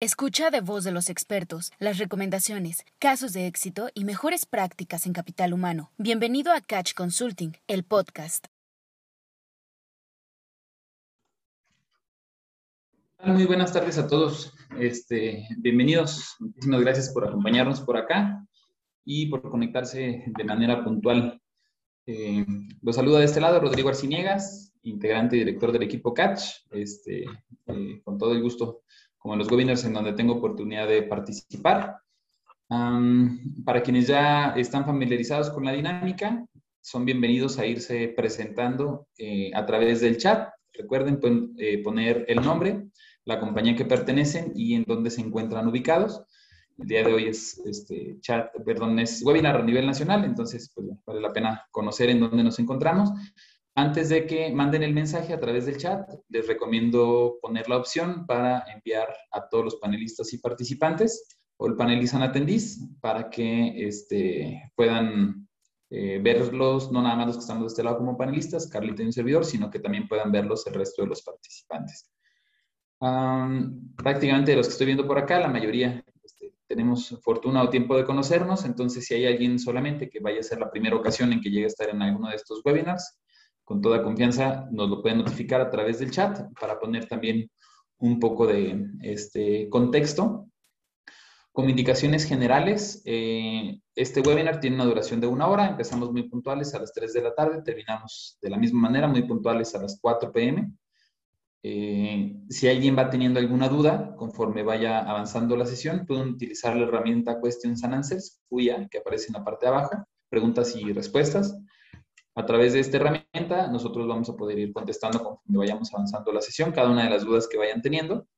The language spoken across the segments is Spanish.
Escucha de voz de los expertos las recomendaciones, casos de éxito y mejores prácticas en capital humano. Bienvenido a Catch Consulting, el podcast. Muy buenas tardes a todos. Este, bienvenidos. Muchísimas gracias por acompañarnos por acá y por conectarse de manera puntual. Eh, los saluda de este lado Rodrigo Arciniegas, integrante y director del equipo Catch. Este, eh, con todo el gusto como en los webinars en donde tengo oportunidad de participar. para quienes ya están familiarizados con la dinámica, son bienvenidos a irse presentando eh, a través del chat. Recuerden eh, poner el nombre, la compañía que pertenecen y en dónde se encuentran ubicados. El día de hoy es este chat, perdón, es webinar a nivel nacional, entonces pues, vale la pena conocer en dónde nos encontramos. Antes de que manden el mensaje a través del chat, les recomiendo poner la opción para enviar a todos los panelistas y participantes o el panel y atendís para que este, puedan eh, verlos, no nada más los que estamos de este lado como panelistas, Carlita y un servidor, sino que también puedan verlos el resto de los participantes. prácticamente de los que estoy viendo por acá, la mayoría este, tenemos fortuna o tiempo de conocernos, entonces si hay alguien solamente que vaya a ser la primera ocasión en que llegue a estar en alguno de estos webinars, con toda confianza nos lo pueden notificar a través del chat para poner también un poco de este, contexto. Como indicaciones generales, eh, este webinar tiene una duración de una hora. Empezamos muy puntuales a las 3 de la tarde, terminamos de la misma manera, muy puntuales a las 4 pm. Eh, si alguien va teniendo alguna duda, conforme vaya avanzando la sesión, pueden utilizar la herramienta Questions and Answers, que aparece en la parte de abajo, preguntas y respuestas. A través de esta herramienta, nosotros vamos a poder ir contestando conforme vayamos avanzando la sesión, cada una de las dudas que vayan teniendo.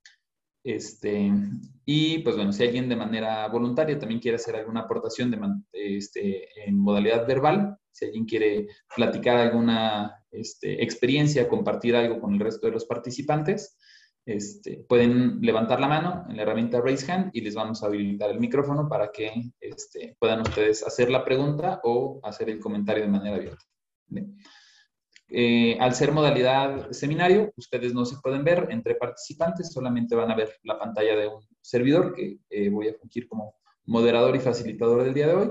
Este, y pues bueno, si alguien de manera voluntaria también quiere hacer alguna aportación de, este, en modalidad verbal, si alguien quiere platicar alguna este, experiencia, compartir algo con el resto de los participantes, este, pueden levantar la mano en la herramienta Raise Hand y les vamos a habilitar el micrófono para que este, puedan ustedes hacer la pregunta o hacer el comentario de manera abierta. Eh, al ser modalidad seminario, ustedes no se pueden ver entre participantes, solamente van a ver la pantalla de un servidor que eh, voy a fungir como moderador y facilitador del día de hoy,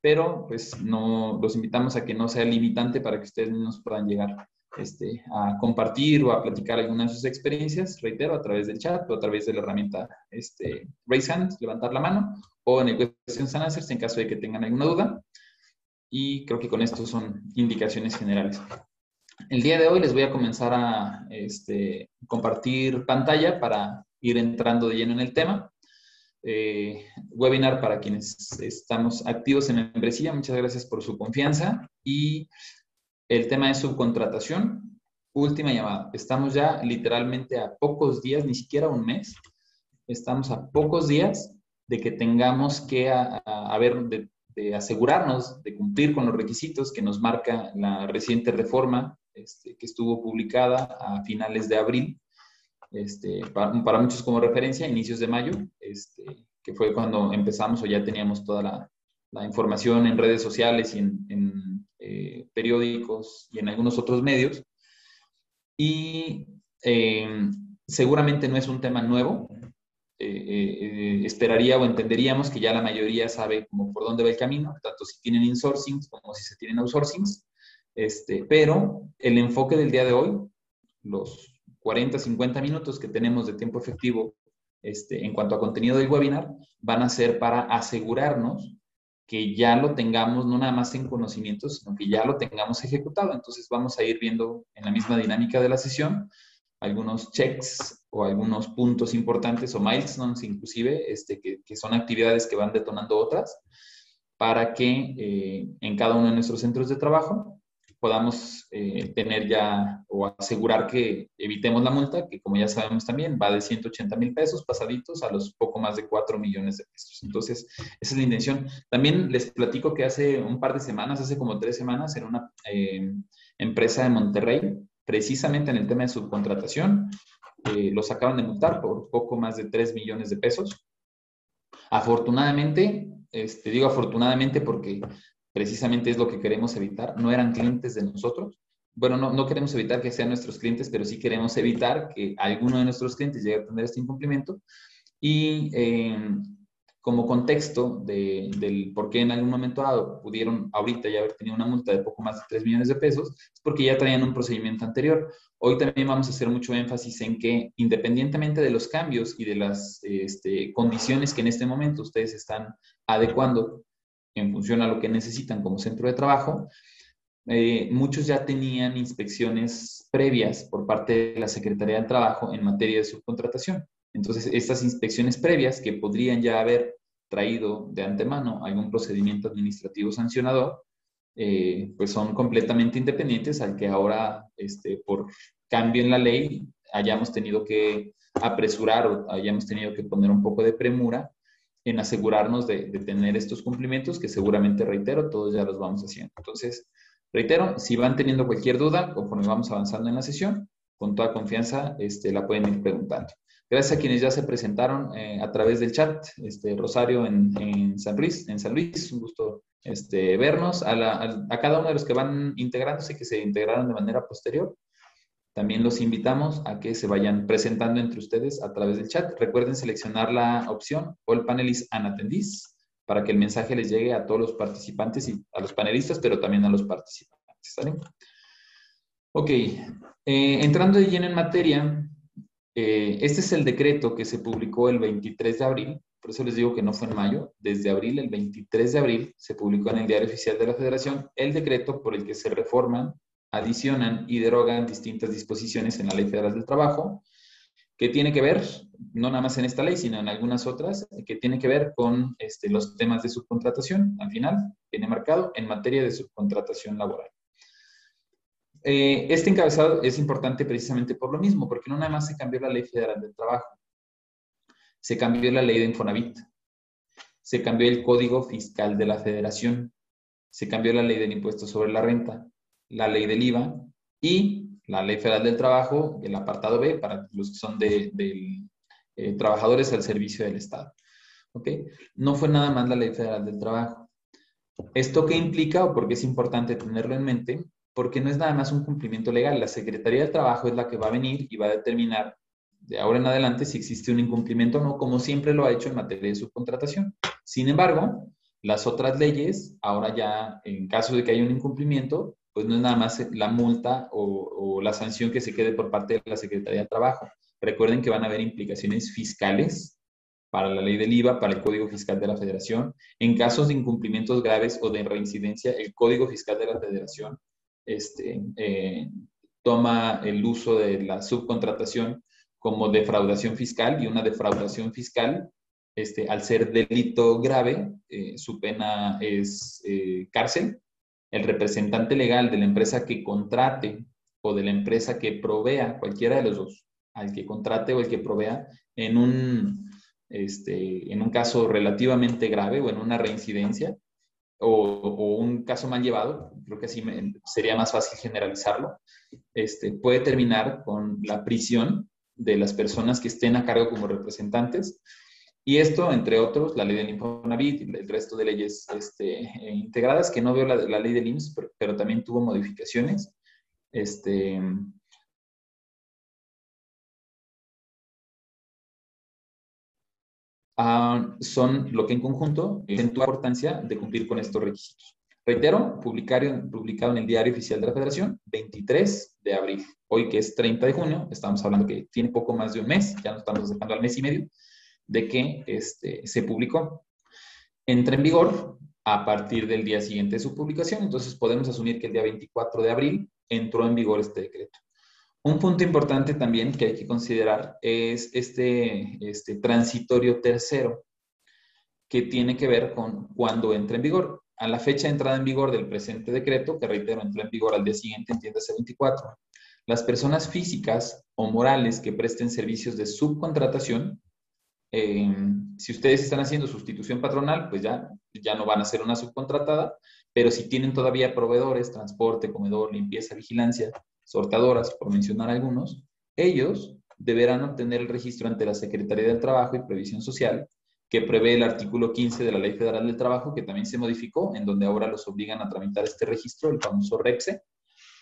pero pues no los invitamos a que no sea limitante para que ustedes nos puedan llegar este, a compartir o a platicar alguna de sus experiencias, reitero, a través del chat o a través de la herramienta este, Raise Hand, levantar la mano, o en el Questions and Answers en caso de que tengan alguna duda y creo que con esto son indicaciones generales. El día de hoy les voy a comenzar a este, compartir pantalla para ir entrando de lleno en el tema. Eh, webinar para quienes estamos activos en la membresía. Muchas gracias por su confianza. Y el tema de subcontratación, última llamada. Estamos ya literalmente a pocos días, ni siquiera un mes. Estamos a pocos días de que tengamos que haber de, de asegurarnos de cumplir con los requisitos que nos marca la reciente reforma este, que estuvo publicada a finales de abril, este, para, muchos como referencia, inicios de mayo, este, que fue cuando empezamos o ya teníamos toda la, información en redes sociales y en, eh, periódicos y en algunos otros medios. Y eh, seguramente no es un tema nuevo, eh, eh, esperaría o entenderíamos que ya la mayoría sabe como por dónde va el camino, tanto si tienen insourcing como si se tienen outsourcing. Este, pero el enfoque del día de hoy, los 40, 50 minutos que tenemos de tiempo efectivo este, en cuanto a contenido del webinar, van a ser para asegurarnos que ya lo tengamos no nada más en conocimiento, sino que ya lo tengamos ejecutado. Entonces vamos a ir viendo en la misma dinámica de la sesión algunos checks o algunos puntos importantes o milestones inclusive, este, que, son actividades que van detonando otras, para que eh, en cada uno de nuestros centros de trabajo podamos eh, tener ya o asegurar que evitemos la multa, que como ya sabemos también va de 180 mil pesos pasaditos a los poco más de 4 millones de pesos. Entonces, esa es la intención. También les platico que hace un par de semanas, hace como tres semanas, en una eh, empresa de Monterrey, precisamente en el tema de subcontratación, eh, los acaban de multar por poco más de 3 millones de pesos. Afortunadamente, este, digo afortunadamente porque precisamente es lo que queremos evitar, no eran clientes de nosotros. Bueno, no, no queremos evitar que sean nuestros clientes, pero sí queremos evitar que alguno de nuestros clientes llegue a tener este incumplimiento. Y eh, como contexto de, del por qué en algún momento dado pudieron ahorita ya haber tenido una multa de poco más de 3 millones de pesos, es porque ya traían un procedimiento anterior. Hoy también vamos a hacer mucho énfasis en que independientemente de los cambios y de las este, condiciones que en este momento ustedes están adecuando en función a lo que necesitan como centro de trabajo, eh, muchos ya tenían inspecciones previas por parte de la Secretaría del Trabajo en materia de subcontratación. Entonces, estas inspecciones previas que podrían ya haber traído de antemano algún procedimiento administrativo sancionador, eh, pues son completamente independientes al que ahora, este, por cambio en la ley, hayamos tenido que apresurar o hayamos tenido que poner un poco de premura en asegurarnos de, de tener estos cumplimientos que seguramente, reitero, todos ya los vamos haciendo. Entonces, reitero, si van teniendo cualquier duda conforme vamos avanzando en la sesión, con toda confianza este, la pueden ir preguntando. Gracias a quienes ya se presentaron eh, a través del chat. Este, Rosario en, San Luis, en San Luis, un gusto este, vernos. A, cada uno de los que van integrándose, que se integraron de manera posterior, también los invitamos a que se vayan presentando entre ustedes a través del chat. Recuerden seleccionar la opción o el panelist attendees para que el mensaje les llegue a todos los participantes y a los panelistas, pero también a los participantes. Ok, eh, entrando de lleno en materia, eh, este es el decreto que se publicó el 23 de abril, por eso les digo que no fue en mayo, desde abril, el 23 de abril, se publicó en el Diario Oficial de la Federación el decreto por el que se reforman, adicionan y derogan distintas disposiciones en la Ley Federal del Trabajo, que tiene que ver, no nada más en esta ley, sino en algunas otras, que tiene que ver con este, los temas de subcontratación, al final, viene marcado en materia de subcontratación laboral. Eh, este encabezado es importante precisamente por lo mismo, porque no nada más se cambió la ley federal del trabajo, se cambió la ley de Infonavit, se cambió el código fiscal de la federación, se cambió la ley del impuesto sobre la renta, la ley del IVA y la ley federal del trabajo, el apartado B, para los que son de, eh, trabajadores al servicio del Estado. ¿Ok? No fue nada más la ley federal del trabajo. ¿Esto qué implica o por qué es importante tenerlo en mente? Porque no es nada más un cumplimiento legal. La Secretaría del Trabajo es la que va a venir y va a determinar de ahora en adelante si existe un incumplimiento o no, como siempre lo ha hecho en materia de subcontratación. Sin embargo, las otras leyes, ahora ya en caso de que haya un incumplimiento, pues no es nada más la multa o, la sanción que se quede por parte de la Secretaría del Trabajo. Recuerden que van a haber implicaciones fiscales para la ley del IVA, para el Código Fiscal de la Federación. En casos de incumplimientos graves o de reincidencia, el Código Fiscal de la Federación este, eh, toma el uso de la subcontratación como defraudación fiscal y una defraudación fiscal, este, al ser delito grave, eh, su pena es eh, cárcel. El representante legal de la empresa que contrate o de la empresa que provea, cualquiera de los dos, al que contrate o el que provea, en un, este, en un caso relativamente grave o en una reincidencia, o, un caso mal llevado, creo que así sería más fácil generalizarlo, este, puede terminar con la prisión de las personas que estén a cargo como representantes. Y esto, entre otros, la ley del Infonavit y el resto de leyes este, integradas, que no veo la, la ley del IMSS, pero, pero, también tuvo modificaciones. Este, Ah, son lo que en conjunto tienen la importancia de cumplir con estos requisitos. Reitero, publicado en el Diario Oficial de la Federación, 23 de abril. Hoy que es 30 de junio, estamos hablando que tiene poco más de un mes, ya nos estamos acercando al mes y medio, de que este, se publicó. Entra en vigor a partir del día siguiente de su publicación, entonces podemos asumir que el día 24 de abril entró en vigor este decreto. Un punto importante también que hay que considerar es este, este transitorio tercero, que tiene que ver con cuando entra en vigor. A la fecha de entrada en vigor del presente decreto, que reitero, entró en vigor al día siguiente, entiéndase 24, las personas físicas o morales que presten servicios de subcontratación, eh, si ustedes están haciendo sustitución patronal, pues ya, ya no van a ser una subcontratada, pero si tienen todavía proveedores, transporte, comedor, limpieza, vigilancia, sortadoras, por mencionar algunos, ellos deberán obtener el registro ante la Secretaría del Trabajo y Previsión Social, que prevé el artículo 15 de la Ley Federal del Trabajo, que también se modificó, en donde ahora los obligan a tramitar este registro, el famoso REPSE.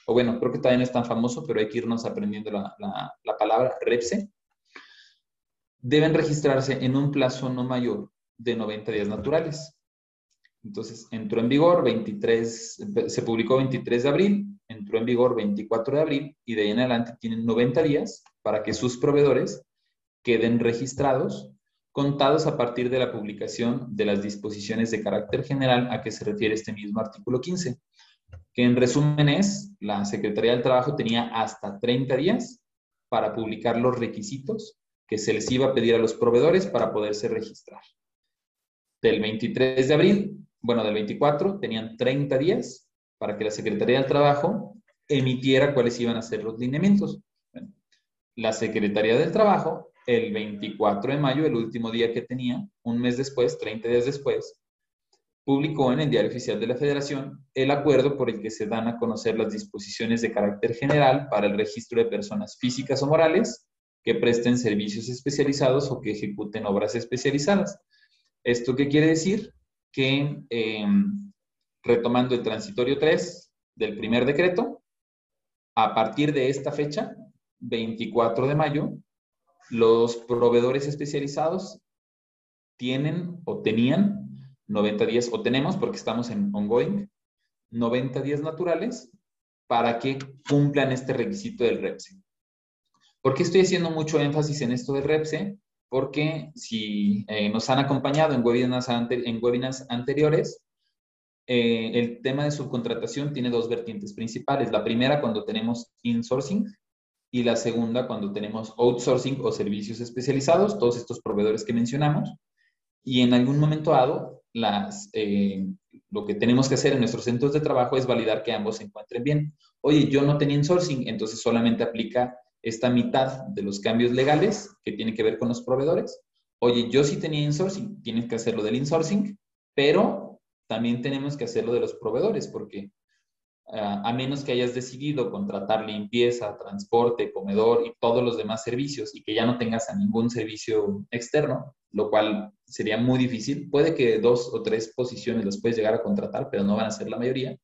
O bueno, creo que todavía no es tan famoso, pero hay que irnos aprendiendo la, la palabra REPSE. deben registrarse en un plazo no mayor de 90 días naturales. Entonces, entró en vigor 23, se publicó 23 de abril, entró en vigor 24 de abril y de ahí en adelante tienen 90 días para que sus proveedores queden registrados, contados a partir de la publicación de las disposiciones de carácter general a que se refiere este mismo artículo 15, que en resumen es, la Secretaría del Trabajo tenía hasta 30 días para publicar los requisitos que se les iba a pedir a los proveedores para poderse registrar. Del 23 de abril, bueno, del 24, tenían 30 días para que la Secretaría del Trabajo emitiera cuáles iban a ser los lineamientos. la Secretaría del Trabajo, el 24 de mayo, el último día que tenía, un mes después, 30 días después, publicó en el Diario Oficial de la Federación el acuerdo por el que se dan a conocer las disposiciones de carácter general para el registro de personas físicas o morales que presten servicios especializados o que ejecuten obras especializadas. ¿Esto qué quiere decir? Que em, retomando el transitorio 3 del primer decreto, a partir de esta fecha, 24 de mayo, los proveedores especializados tienen o tenían 90 días, o tenemos porque estamos en ongoing, 90 días naturales para que cumplan este requisito del REPSE. ¿Por qué estoy haciendo mucho énfasis en esto del REPSE? Porque si eh, nos han acompañado en webinars, en webinars anteriores, eh, el tema de subcontratación tiene dos vertientes principales. La primera cuando tenemos insourcing y la segunda cuando tenemos outsourcing o servicios especializados, todos estos proveedores que mencionamos. Y en algún momento dado, las, eh, lo que tenemos que hacer en nuestros centros de trabajo es validar que ambos se encuentren bien. Oye, yo no tenía insourcing, entonces solamente aplica esta mitad de los cambios legales que tienen que ver con los proveedores. Oye, yo sí tenía insourcing, tienes que hacerlo del insourcing, pero también tenemos que hacerlo de los proveedores, porque ah, a menos que hayas decidido contratar limpieza, transporte, comedor y todos los demás servicios y que ya no tengas a ningún servicio externo, lo cual sería muy difícil, puede que dos o tres posiciones las puedes llegar a contratar, pero no van a ser la mayoría.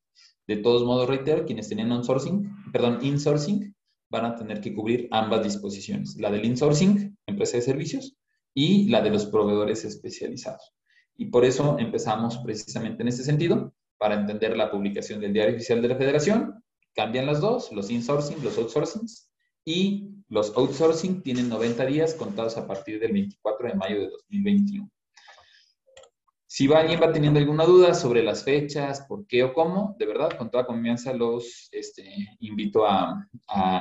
De todos modos, reitero, quienes tenían outsourcing, perdón, insourcing, van a tener que cubrir ambas disposiciones, la del insourcing, empresa de servicios, y la de los proveedores especializados. Y por eso empezamos precisamente en este sentido, para entender la publicación del Diario Oficial de la Federación. Cambian las dos, los insourcing, los outsourcings, y los outsourcing tienen 90 días contados a partir del 24 de mayo de 2021. Si alguien va teniendo alguna duda sobre las fechas, por qué o cómo, de verdad, con toda confianza los este, invito a,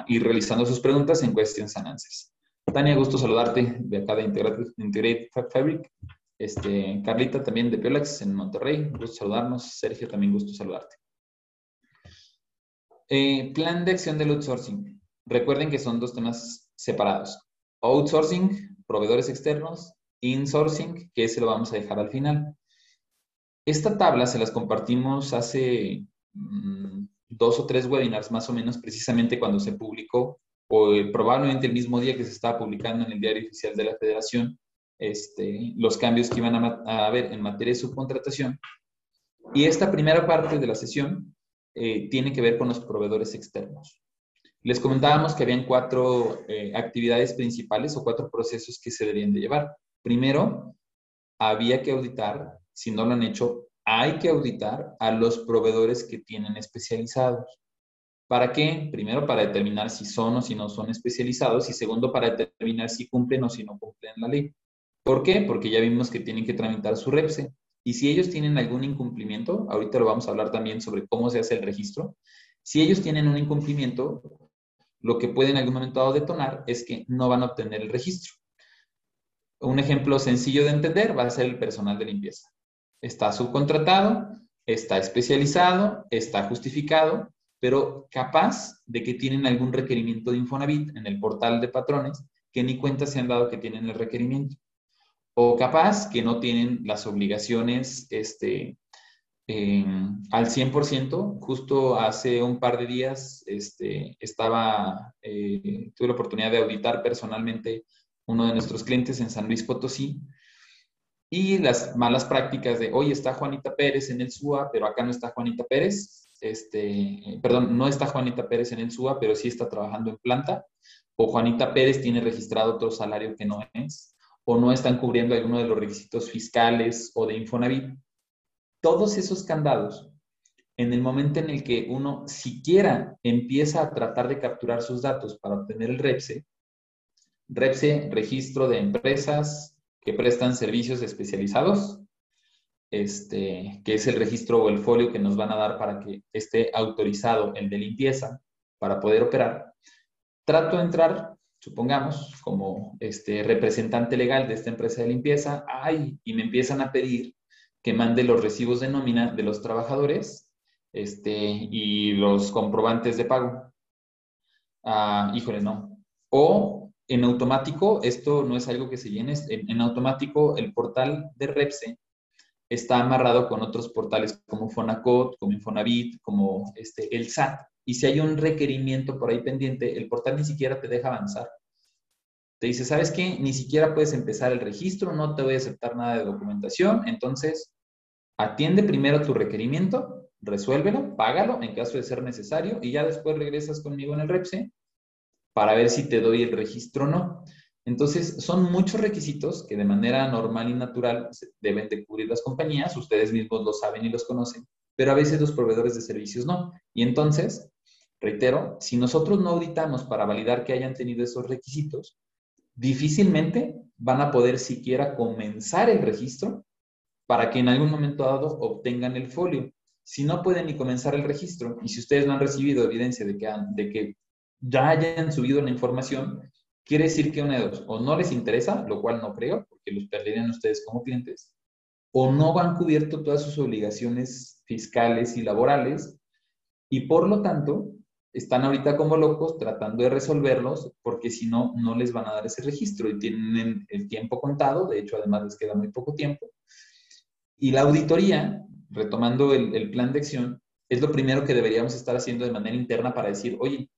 ir realizando sus preguntas en Questions and Answers. Tania, gusto saludarte de acá de Integrated, Fabric. Este, Carlita también de Piolax en Monterrey, gusto saludarnos. Sergio, también gusto saludarte. Eh, plan de acción del outsourcing. Recuerden que son dos temas separados. Outsourcing, proveedores externos, insourcing, que ese lo vamos a dejar al final. Esta tabla se las compartimos hace mm, dos o tres webinars más o menos, precisamente cuando se publicó, o probablemente el mismo día que se estaba publicando en el diario oficial de la federación, este, los cambios que iban a, haber en materia de subcontratación. Y esta primera parte de la sesión eh, tiene que ver con los proveedores externos. Les comentábamos que habían cuatro eh, actividades principales o cuatro procesos que se debían de llevar. Primero, había que auditar si no lo han hecho, hay que auditar a los proveedores que tienen especializados. ¿Para qué? Primero, para determinar si son o si no son especializados y segundo, para determinar si cumplen o si no cumplen la ley. ¿Por qué? Porque ya vimos que tienen que tramitar su REPSE. Y si ellos tienen algún incumplimiento, ahorita lo vamos a hablar también sobre cómo se hace el registro, si ellos tienen un incumplimiento, lo que puede en algún momento detonar es que no van a obtener el registro. Un ejemplo sencillo de entender va a ser el personal de limpieza está subcontratado, está especializado, está justificado, pero capaz de que tienen algún requerimiento de Infonavit en el portal de patrones que ni cuenta se han dado que tienen el requerimiento. O capaz que no tienen las obligaciones este, al 100%. Justo hace un par de días este, estaba, eh, tuve la oportunidad de auditar personalmente uno de nuestros clientes en San Luis Potosí y las malas prácticas de, hoy está Juanita Pérez en el SUA, pero acá no está Juanita Pérez. Este, perdón, no está Juanita Pérez en el SUA, pero sí está trabajando en planta. O Juanita Pérez tiene registrado otro salario que no es. O no están cubriendo alguno de los requisitos fiscales o de Infonavit. Todos esos candados, en el momento en el que uno siquiera empieza a tratar de capturar sus datos para obtener el REPSE, REPSE, registro de empresas que prestan servicios especializados, este, que es el registro o el folio que nos van a dar para que esté autorizado el de limpieza para poder operar. Trato de entrar, supongamos, como este representante legal de esta empresa de limpieza, ay, y me empiezan a pedir que mande los recibos de nómina de los trabajadores este, y los comprobantes de pago. Ah, híjole, no. O en automático, esto no es algo que se llene, en, en automático el portal de Repse está amarrado con otros portales como Fonacot, como Infonavit, como este, el SAT. Y si hay un requerimiento por ahí pendiente, el portal ni siquiera te deja avanzar. Te dice, ¿sabes qué? Ni siquiera puedes empezar el registro, no te voy a aceptar nada de documentación. Entonces, atiende primero tu requerimiento, resuélvelo, págalo en caso de ser necesario y ya después regresas conmigo en el REPSE para ver si te doy el registro o no. Entonces, son muchos requisitos que de manera normal y natural deben de cubrir las compañías, ustedes mismos lo saben y los conocen, pero a veces los proveedores de servicios no. Y entonces, reitero, si nosotros no auditamos para validar que hayan tenido esos requisitos, difícilmente van a poder siquiera comenzar el registro para que en algún momento dado obtengan el folio. Si no pueden ni comenzar el registro y si ustedes no han recibido evidencia de que, de que ya hayan subido la información, Quiere decir que una de dos, o no les interesa, lo cual no creo, porque los perderían ustedes como clientes, o no han cubierto todas sus obligaciones fiscales y laborales, y por lo tanto están ahorita como locos tratando de resolverlos, porque si no, no les van a dar ese registro y tienen el tiempo contado, de hecho además les queda muy poco tiempo. Y la auditoría, retomando el, el plan de acción, es lo primero que deberíamos estar haciendo de manera interna para decir, oye,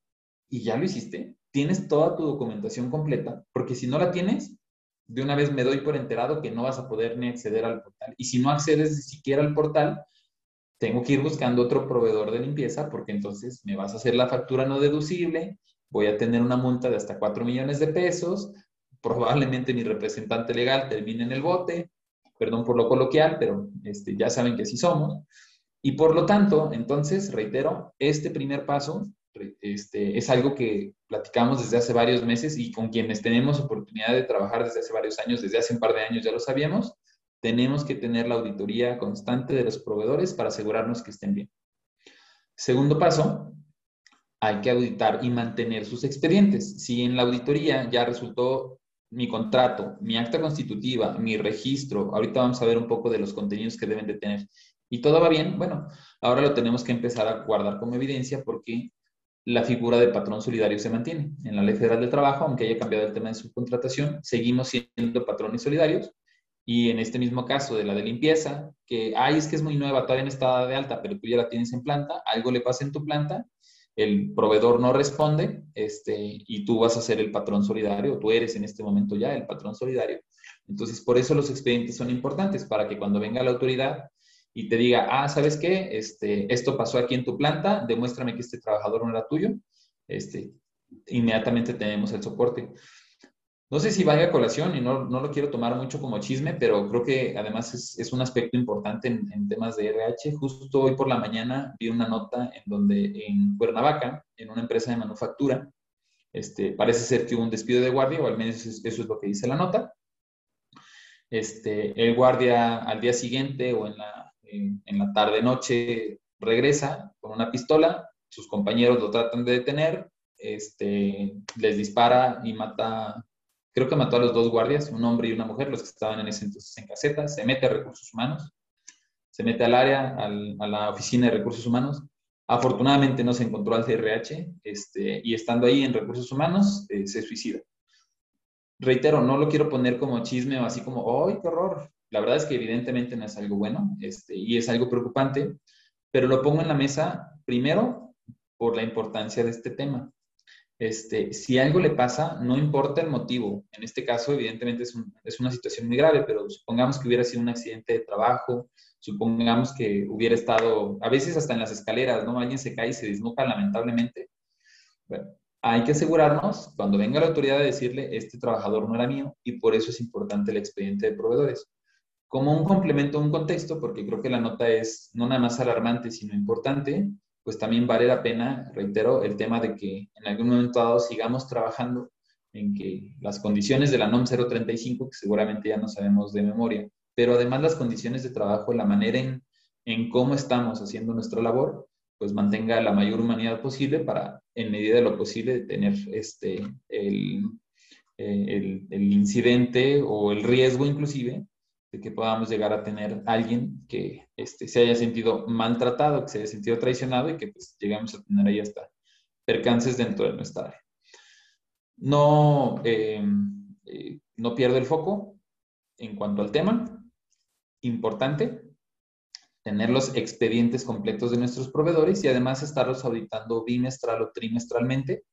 ¿y ya lo hiciste? tienes toda tu documentación completa, porque si no la tienes, de una vez me doy por enterado que no vas a poder ni acceder al portal. Y si no accedes ni siquiera al portal, tengo que ir buscando otro proveedor de limpieza porque entonces me vas a hacer la factura no deducible, voy a tener una multa de hasta 4 millones de pesos, probablemente mi representante legal termine en el bote, perdón por lo coloquial, pero este, ya saben que así somos. Y por lo tanto, entonces, reitero, este primer paso este, es algo que platicamos desde hace varios meses y con quienes tenemos oportunidad de trabajar desde hace varios años, desde hace un par de años ya lo sabíamos, tenemos que tener la auditoría constante de los proveedores para asegurarnos que estén bien. Segundo paso, hay que auditar y mantener sus expedientes. Si en la auditoría ya resultó mi contrato, mi acta constitutiva, mi registro, ahorita vamos a ver un poco de los contenidos que deben de tener, y todo va bien, bueno, ahora lo tenemos que empezar a guardar como evidencia porque la figura de patrón solidario se mantiene. En la Ley Federal del Trabajo, aunque haya cambiado el tema de subcontratación, seguimos siendo patrones solidarios. Y en este mismo caso de la de limpieza, que, ay, es que es muy nueva, todavía no está de alta, pero tú ya la tienes en planta, algo le pasa en tu planta, el proveedor no responde, este, y tú vas a ser el patrón solidario, tú eres en este momento ya el patrón solidario. Entonces, por eso los expedientes son importantes, para que cuando venga la autoridad y te diga, ah, ¿sabes qué? Este, esto pasó aquí en tu planta, demuéstrame que este trabajador no era tuyo, este, inmediatamente tenemos el soporte. No sé si vaya a colación y no, no, lo quiero tomar mucho como chisme, pero creo que además es, es un aspecto importante en, en, temas de RH. Justo hoy por la mañana vi una nota en donde en Cuernavaca, en una empresa de manufactura, este, parece ser que hubo un despido de guardia, o al menos eso es lo que dice la nota. Este, el guardia al día siguiente o en la en, la tarde-noche regresa con una pistola, sus compañeros lo tratan de detener, este, les dispara y mata, creo que mató a los dos guardias, un hombre y una mujer, los que estaban en ese entonces en caseta, se mete a recursos humanos, se mete al área, a la oficina de recursos humanos. Afortunadamente no se encontró al CRH este, y estando ahí en recursos humanos eh, se suicida. Reitero, no lo quiero poner como chisme o así como, ¡ay, qué horror! La verdad es que evidentemente no es algo bueno este, y es algo preocupante, pero lo pongo en la mesa primero por la importancia de este tema. Este, si algo le pasa, no importa el motivo. En este caso, evidentemente, es, es, una situación muy grave, pero supongamos que hubiera sido un accidente de trabajo, supongamos que hubiera estado, a veces hasta en las escaleras, ¿no? Alguien se cae y se desnuca lamentablemente. Bueno, Hay que asegurarnos, cuando venga la autoridad, de decirle, este trabajador no era mío y por eso es importante el expediente de proveedores. Como un complemento, un contexto, porque creo que la nota es no nada más alarmante, sino importante, pues también vale la pena, reitero, el tema de que en algún momento dado sigamos trabajando en que las condiciones de la NOM 035, que seguramente ya no sabemos de memoria, pero además las condiciones de trabajo, la manera en, en cómo estamos haciendo nuestra labor, pues mantenga la mayor humanidad posible para, en medida de lo posible, tener este, el, el, el incidente o el riesgo inclusive de que podamos llegar a tener alguien que este, se haya sentido maltratado, que se haya sentido traicionado y que pues, lleguemos a tener ahí hasta percances dentro de nuestra área. No, eh, eh, no pierdo el foco en cuanto al tema. Importante tener los expedientes completos de nuestros proveedores y además estarlos auditando bimestral o trimestralmente.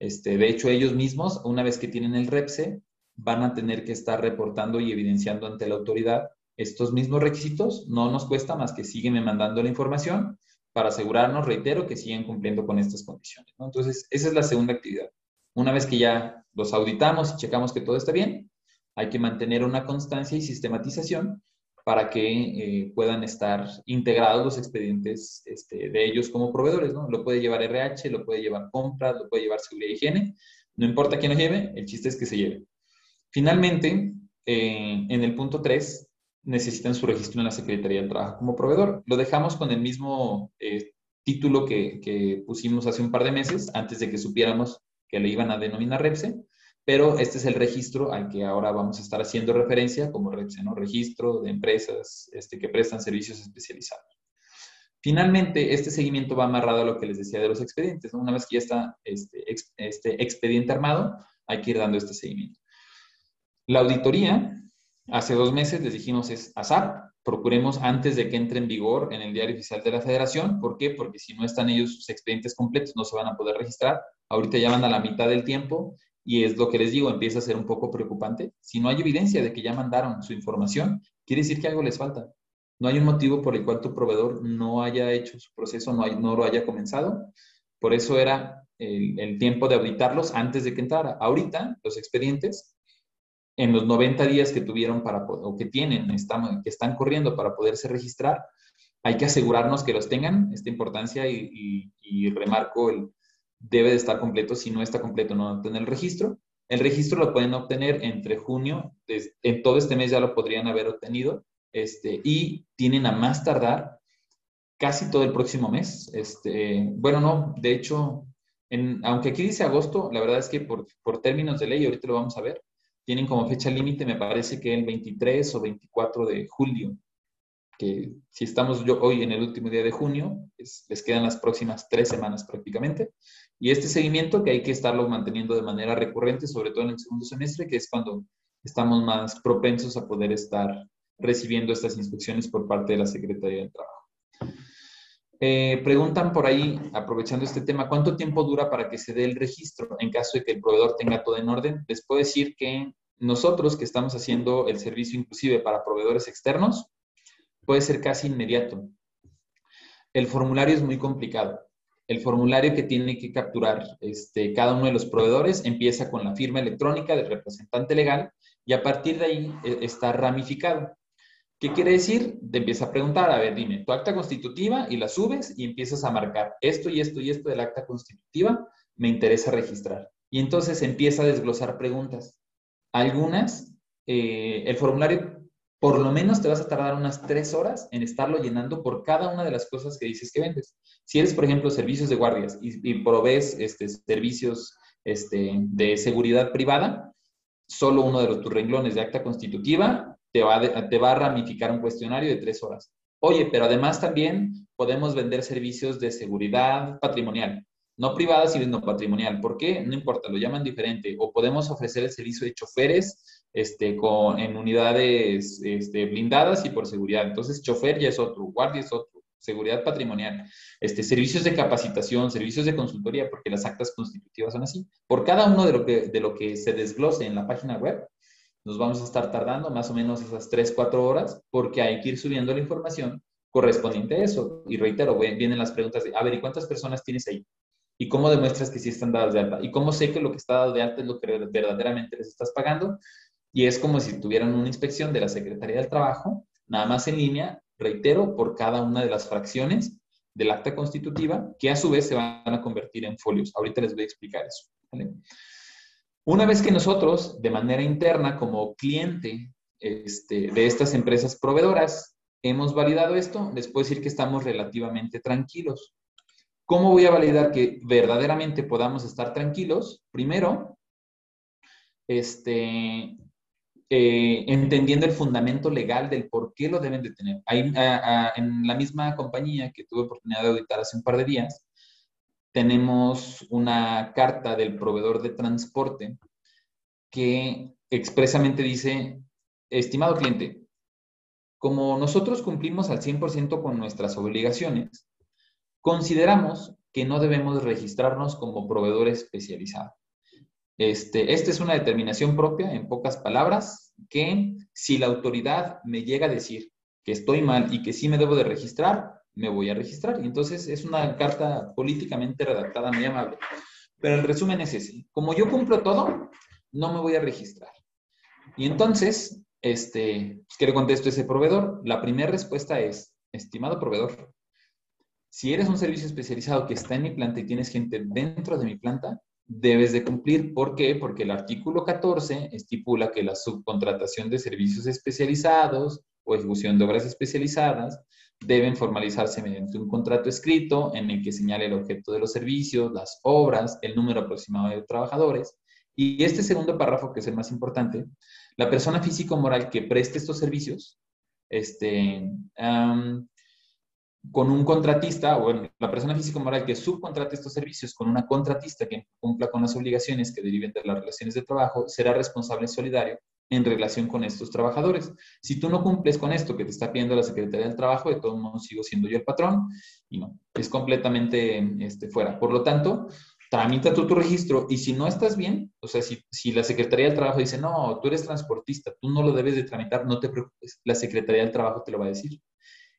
Este, de hecho, ellos mismos, una vez que tienen el REPSE, van a tener que estar reportando y evidenciando ante la autoridad estos mismos requisitos. No nos cuesta más que sígueme mandando la información para asegurarnos, reitero, que siguen cumpliendo con estas condiciones. Entonces, esa es la segunda actividad. Una vez que ya los auditamos y checamos que todo está bien, hay que mantener una constancia y sistematización para que eh, puedan estar integrados los expedientes este, de ellos como proveedores. ¿no? Lo puede llevar RH, lo puede llevar compras, lo puede llevar seguridad y higiene. No importa quién lo lleve, el chiste es que se lleve. Finalmente, eh, en el punto 3, necesitan su registro en la Secretaría del Trabajo como proveedor. Lo dejamos con el mismo eh, título que, pusimos hace un par de meses, antes de que supiéramos que le iban a denominar REPSE, pero este es el registro al que ahora vamos a estar haciendo referencia como REPSE, ¿no? Registro de empresas este, que prestan servicios especializados. Finalmente, este seguimiento va amarrado a lo que les decía de los expedientes. Una vez que ya está este, este expediente armado, hay que ir dando este seguimiento. La auditoría, hace dos meses les dijimos es azar, procuremos antes de que entre en vigor en el diario oficial de la federación. ¿Por qué? Porque si no están ellos sus expedientes completos, no se van a poder registrar. Ahorita ya van a la mitad del tiempo y es lo que les digo, empieza a ser un poco preocupante. Si no hay evidencia de que ya mandaron su información, quiere decir que algo les falta. No hay un motivo por el cual tu proveedor no haya hecho su proceso, no, no lo haya comenzado. Por eso era el, el tiempo de auditarlos antes de que entrara. Ahorita los expedientes en los 90 días que tuvieron para, o que tienen, están, que están corriendo para poderse registrar, hay que asegurarnos que los tengan, esta importancia y, remarco, el, debe de estar completo, si no está completo no obtener el registro. El registro lo pueden obtener entre junio, en todo este mes ya lo podrían haber obtenido, este, y tienen a más tardar casi todo el próximo mes. Este, bueno, no, de hecho, en, aunque aquí dice agosto, la verdad es que por, por términos de ley, ahorita lo vamos a ver, tienen como fecha límite, me parece que el 23 o 24 de julio, que si estamos yo hoy en el último día de junio, les quedan las próximas tres semanas prácticamente. Y este seguimiento que hay que estarlo manteniendo de manera recurrente, sobre todo en el segundo semestre, que es cuando estamos más propensos a poder estar recibiendo estas inspecciones por parte de la Secretaría del Trabajo. Eh, preguntan por ahí, aprovechando este tema, ¿cuánto tiempo dura para que se dé el registro en caso de que el proveedor tenga todo en orden? Les puedo decir que nosotros que estamos haciendo el servicio inclusive para proveedores externos, puede ser casi inmediato. El formulario es muy complicado. El formulario que tiene que capturar este, cada uno de los proveedores empieza con la firma electrónica del representante legal y a partir de ahí eh, está ramificado. ¿Qué quiere decir? Te empieza a preguntar, a ver, dime, tu acta constitutiva y la subes y empiezas a marcar esto y esto y esto del acta constitutiva, me interesa registrar. Y entonces empieza a desglosar preguntas. Algunas, eh, el formulario por lo menos te vas a tardar unas tres horas en estarlo llenando por cada una de las cosas que dices que vendes. Si eres, por ejemplo, servicios de guardias y, y provees este, servicios este, de seguridad privada, solo uno de los, tus renglones de acta constitutiva te va, te va a ramificar un cuestionario de tres horas. Oye, pero además también podemos vender servicios de seguridad patrimonial, no privada, sino patrimonial. ¿Por qué? No importa, lo llaman diferente. O podemos ofrecer el servicio de choferes este, con, en unidades este, blindadas y por seguridad. Entonces, chofer ya es otro, guardia es otro, seguridad patrimonial, este, servicios de capacitación, servicios de consultoría, porque las actas constitutivas son así. Por cada uno de lo que, de lo que se desglose en la página web, nos vamos a estar tardando más o menos esas 3, 4 horas porque hay que ir subiendo la información correspondiente a eso. Y reitero, vienen las preguntas de, a ver, ¿y cuántas personas tienes ahí? ¿Y cómo demuestras que sí están dadas de alta? ¿Y cómo sé que lo que está dado de alta es lo que verdaderamente les estás pagando? Y es como si tuvieran una inspección de la Secretaría del Trabajo, nada más en línea, reitero, por cada una de las fracciones del acta constitutiva, que a su vez se van a convertir en folios. Ahorita les voy a explicar eso. Una vez que nosotros, de manera interna, como cliente este, de estas empresas proveedoras, hemos validado esto, les puedo decir que estamos relativamente tranquilos. ¿Cómo voy a validar que verdaderamente podamos estar tranquilos? Primero, este, eh, entendiendo el fundamento legal del por qué lo deben de tener. En la misma compañía que tuve oportunidad de auditar hace un par de días, tenemos una carta del proveedor de transporte que expresamente dice, estimado cliente, como nosotros cumplimos al 100% con nuestras obligaciones, consideramos que no debemos registrarnos como proveedor especializado. Este, esta es una determinación propia, en pocas palabras, que si la autoridad me llega a decir que estoy mal y que sí me debo de registrar, me voy a registrar. Y entonces es una carta políticamente redactada muy amable. Pero el resumen es ese. Como yo cumplo todo, no me voy a registrar. Y entonces, este, pues, ¿qué le contesto a ese proveedor? La primera respuesta es, estimado proveedor, si eres un servicio especializado que está en mi planta y tienes gente dentro de mi planta, debes de cumplir. ¿Por qué? Porque el artículo 14 estipula que la subcontratación de servicios especializados o ejecución de obras especializadas deben formalizarse mediante un contrato escrito en el que señale el objeto de los servicios, las obras, el número aproximado de trabajadores. Y este segundo párrafo, que es el más importante, la persona físico-moral que preste estos servicios, este, con un contratista o la persona física moral que subcontrate estos servicios con una contratista que cumpla con las obligaciones que deriven de las relaciones de trabajo, será responsable solidario en relación con estos trabajadores. Si tú no cumples con esto que te está pidiendo la Secretaría del Trabajo, de todos modos sigo siendo yo el patrón y no, es completamente este, fuera. Por lo tanto, tramita tú tu registro y si no estás bien, o sea, si, si la Secretaría del Trabajo dice, no, tú eres transportista, tú no lo debes de tramitar, no te preocupes, la Secretaría del Trabajo te lo va a decir.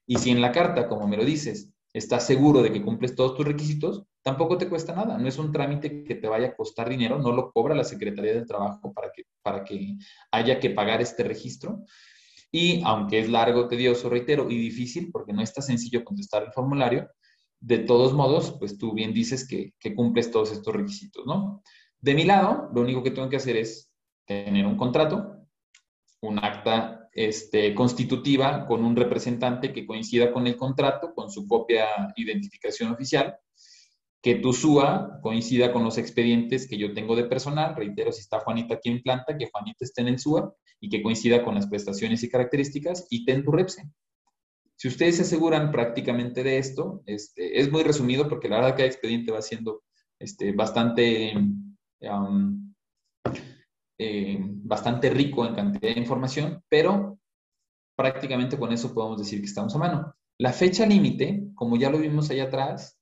Y si en la carta, como me lo dices, estás seguro de que cumples todos tus requisitos, tampoco te cuesta nada. No es un trámite que te vaya a costar dinero, no lo cobra la Secretaría del Trabajo para que, para que haya que pagar este registro. Y aunque es largo, tedioso, reitero, y difícil, porque no es tan sencillo contestar el formulario, de todos modos, pues tú bien dices que, que cumples todos estos requisitos, ¿no? De mi lado, lo único que tengo que hacer es tener un contrato, un acta este, constitutiva con un representante que coincida con el contrato, con su copia identificación oficial, que tu SUA coincida con los expedientes que yo tengo de personal, reitero, si está Juanita aquí en planta, que Juanita esté en el SUA y que coincida con las prestaciones y características, y ten tu REPSE. Si ustedes se aseguran prácticamente de esto, este, es muy resumido porque la verdad que el expediente va siendo este, bastante... Eh, bastante rico en cantidad de información, pero prácticamente con eso podemos decir que estamos a mano. La fecha límite, como ya lo vimos allá atrás,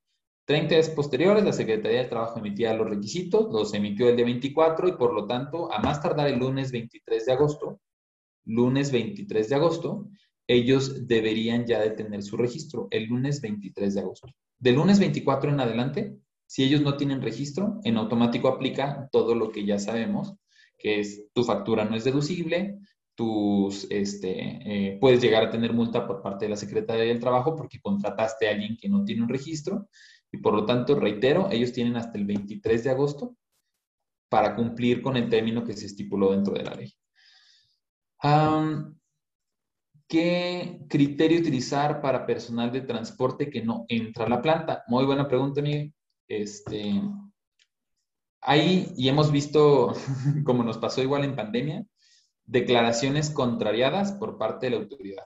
30 días posteriores, la Secretaría de Trabajo emitía los requisitos, los emitió el día 24 y por lo tanto, a más tardar el lunes 23 de agosto, lunes 23 de agosto, ellos deberían ya de tener su registro el lunes 23 de agosto. De lunes 24 en adelante, si ellos no tienen registro, en automático aplica todo lo que ya sabemos que es tu factura no es deducible, tus, este, eh, puedes llegar a tener multa por parte de la Secretaría del Trabajo porque contrataste a alguien que no tiene un registro y por lo tanto, reitero, ellos tienen hasta el 23 de agosto para cumplir con el término que se estipuló dentro de la ley. ¿Qué criterio utilizar para personal de transporte que no entra a la planta? Muy buena pregunta, Miguel. Este, hay, y hemos visto, como nos pasó igual en pandemia, declaraciones contrariadas por parte de la autoridad.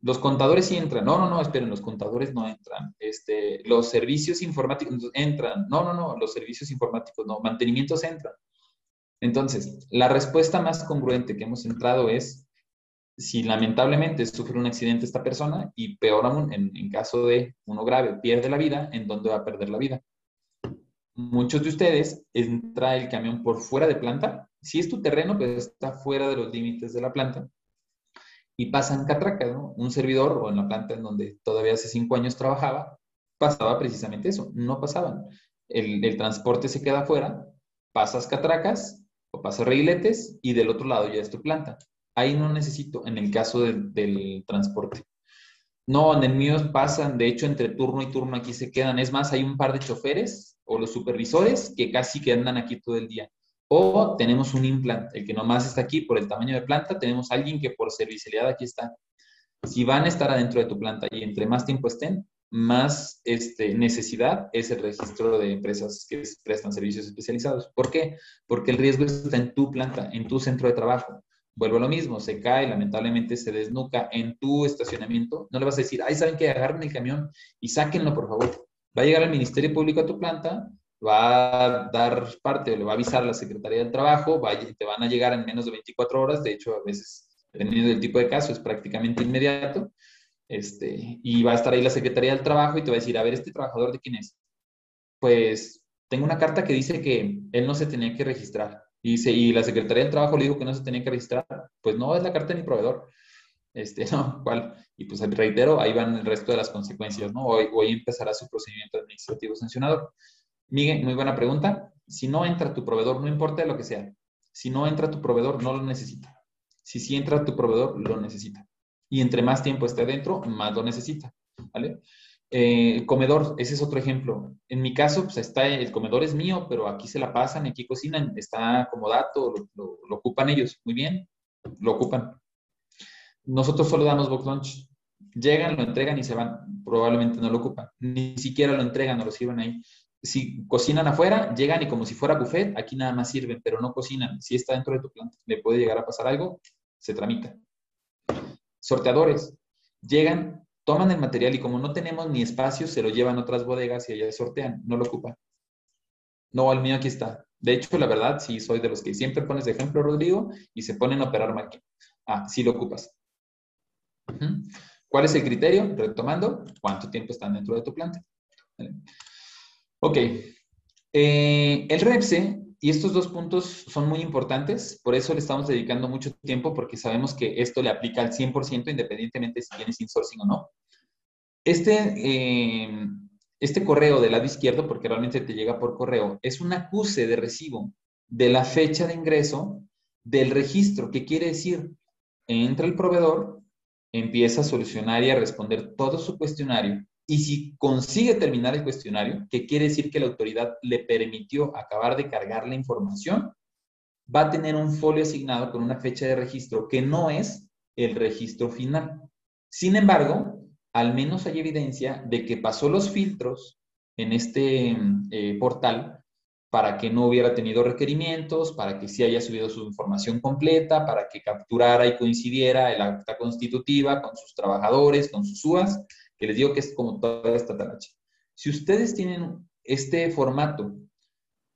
Los contadores sí entran. No, no, no, esperen, los contadores no entran. Este, los servicios informáticos entran. No, no, no, los servicios informáticos no. Mantenimientos entran. Entonces, la respuesta más congruente que hemos entrado es si lamentablemente sufre un accidente esta persona y peor aún, en caso de uno grave, pierde la vida, ¿en dónde va a perder la vida? Muchos de ustedes entra el camión por fuera de planta. Si es tu terreno, pues está fuera de los límites de la planta. Y pasan catraca, ¿no? Un servidor o en la planta en donde todavía hace cinco años trabajaba, pasaba precisamente eso. No pasaban. el, transporte se queda afuera, pasas catracas o pasas reguiletes y del otro lado ya es tu planta. Ahí no necesito, en el caso del transporte. No, en el mío pasan, de hecho, entre turno y turno aquí se quedan. Es más, hay un par de choferes o los supervisores que casi que andan aquí todo el día. O tenemos un implant, el que nomás está aquí por el tamaño de planta, tenemos alguien que por servicialidad aquí está. Si van a estar adentro de tu planta y entre más tiempo estén, más este, necesidad es el registro de empresas que prestan servicios especializados. ¿Por qué? Porque el riesgo está en tu planta, en tu centro de trabajo. Vuelvo a lo mismo, se cae, lamentablemente se desnuca en tu estacionamiento. No le vas a decir, ay, ¿saben qué? Agarren el camión y sáquenlo, por favor. Va a llegar el Ministerio Público a tu planta, va a dar parte, le va a avisar a la Secretaría del Trabajo, te van a llegar en menos de 24 horas, de hecho, a veces, dependiendo del tipo de caso, es prácticamente inmediato. Este, y va a estar ahí la Secretaría del Trabajo y te va a decir, a ver, ¿este trabajador de quién es? Pues tengo una carta que dice que él no se tenía que registrar. Y, dice, y la Secretaría del Trabajo le dijo que no se tenía que registrar. Pues no, es la carta de mi proveedor. Este, no, ¿cuál? Y pues reitero, ahí van el resto de las consecuencias, ¿no? Hoy, hoy empezará su procedimiento administrativo sancionador. Miguel, muy buena pregunta. Si no entra tu proveedor, no importa lo que sea. Si no entra tu proveedor, no lo necesita. Si sí entra tu proveedor, lo necesita. Y entre más tiempo esté dentro, más lo necesita, ¿vale? Eh, comedor, ese es otro ejemplo. En mi caso, pues está, el comedor es mío, pero aquí se la pasan, aquí cocinan, está como dato, lo, ocupan ellos, muy bien, lo ocupan. Nosotros solo damos box lunch. Llegan, lo entregan y se van. Probablemente no lo ocupan. Ni siquiera lo entregan o lo sirven ahí. Si cocinan afuera, llegan y como si fuera buffet, aquí nada más sirven, pero no cocinan. Si está dentro de tu planta, le puede llegar a pasar algo, se tramita. Sorteadores. Llegan, toman el material y como no tenemos ni espacio, se lo llevan a otras bodegas y allá sortean, no lo ocupan. No, el mío aquí está. De hecho, la verdad, sí soy de los que siempre pones ejemplo, Rodrigo, y se ponen a operar máquina. Ah, sí lo ocupas. ¿Cuál es el criterio? Retomando, ¿cuánto tiempo están dentro de tu planta? Ok. Eh, el REPSE y estos dos puntos son muy importantes, por eso le estamos dedicando mucho tiempo, porque sabemos que esto le aplica al 100% independientemente si tienes insourcing o no. Este, eh, este correo del lado izquierdo, porque realmente te llega por correo, es un acuse de recibo de la fecha de ingreso del registro. ¿Qué quiere decir? Entra el proveedor, empieza a solucionar y a responder todo su cuestionario y si consigue terminar el cuestionario, que quiere decir que la autoridad le permitió acabar de cargar la información, va a tener un folio asignado con una fecha de registro que no es el registro final. Sin embargo, al menos hay evidencia de que pasó los filtros en este eh, portal para que no hubiera tenido requerimientos, para que sí haya subido su información completa, para que capturara y coincidiera el acta constitutiva con sus trabajadores, con sus UAS, que les digo que es como toda esta talacha. Si ustedes tienen este formato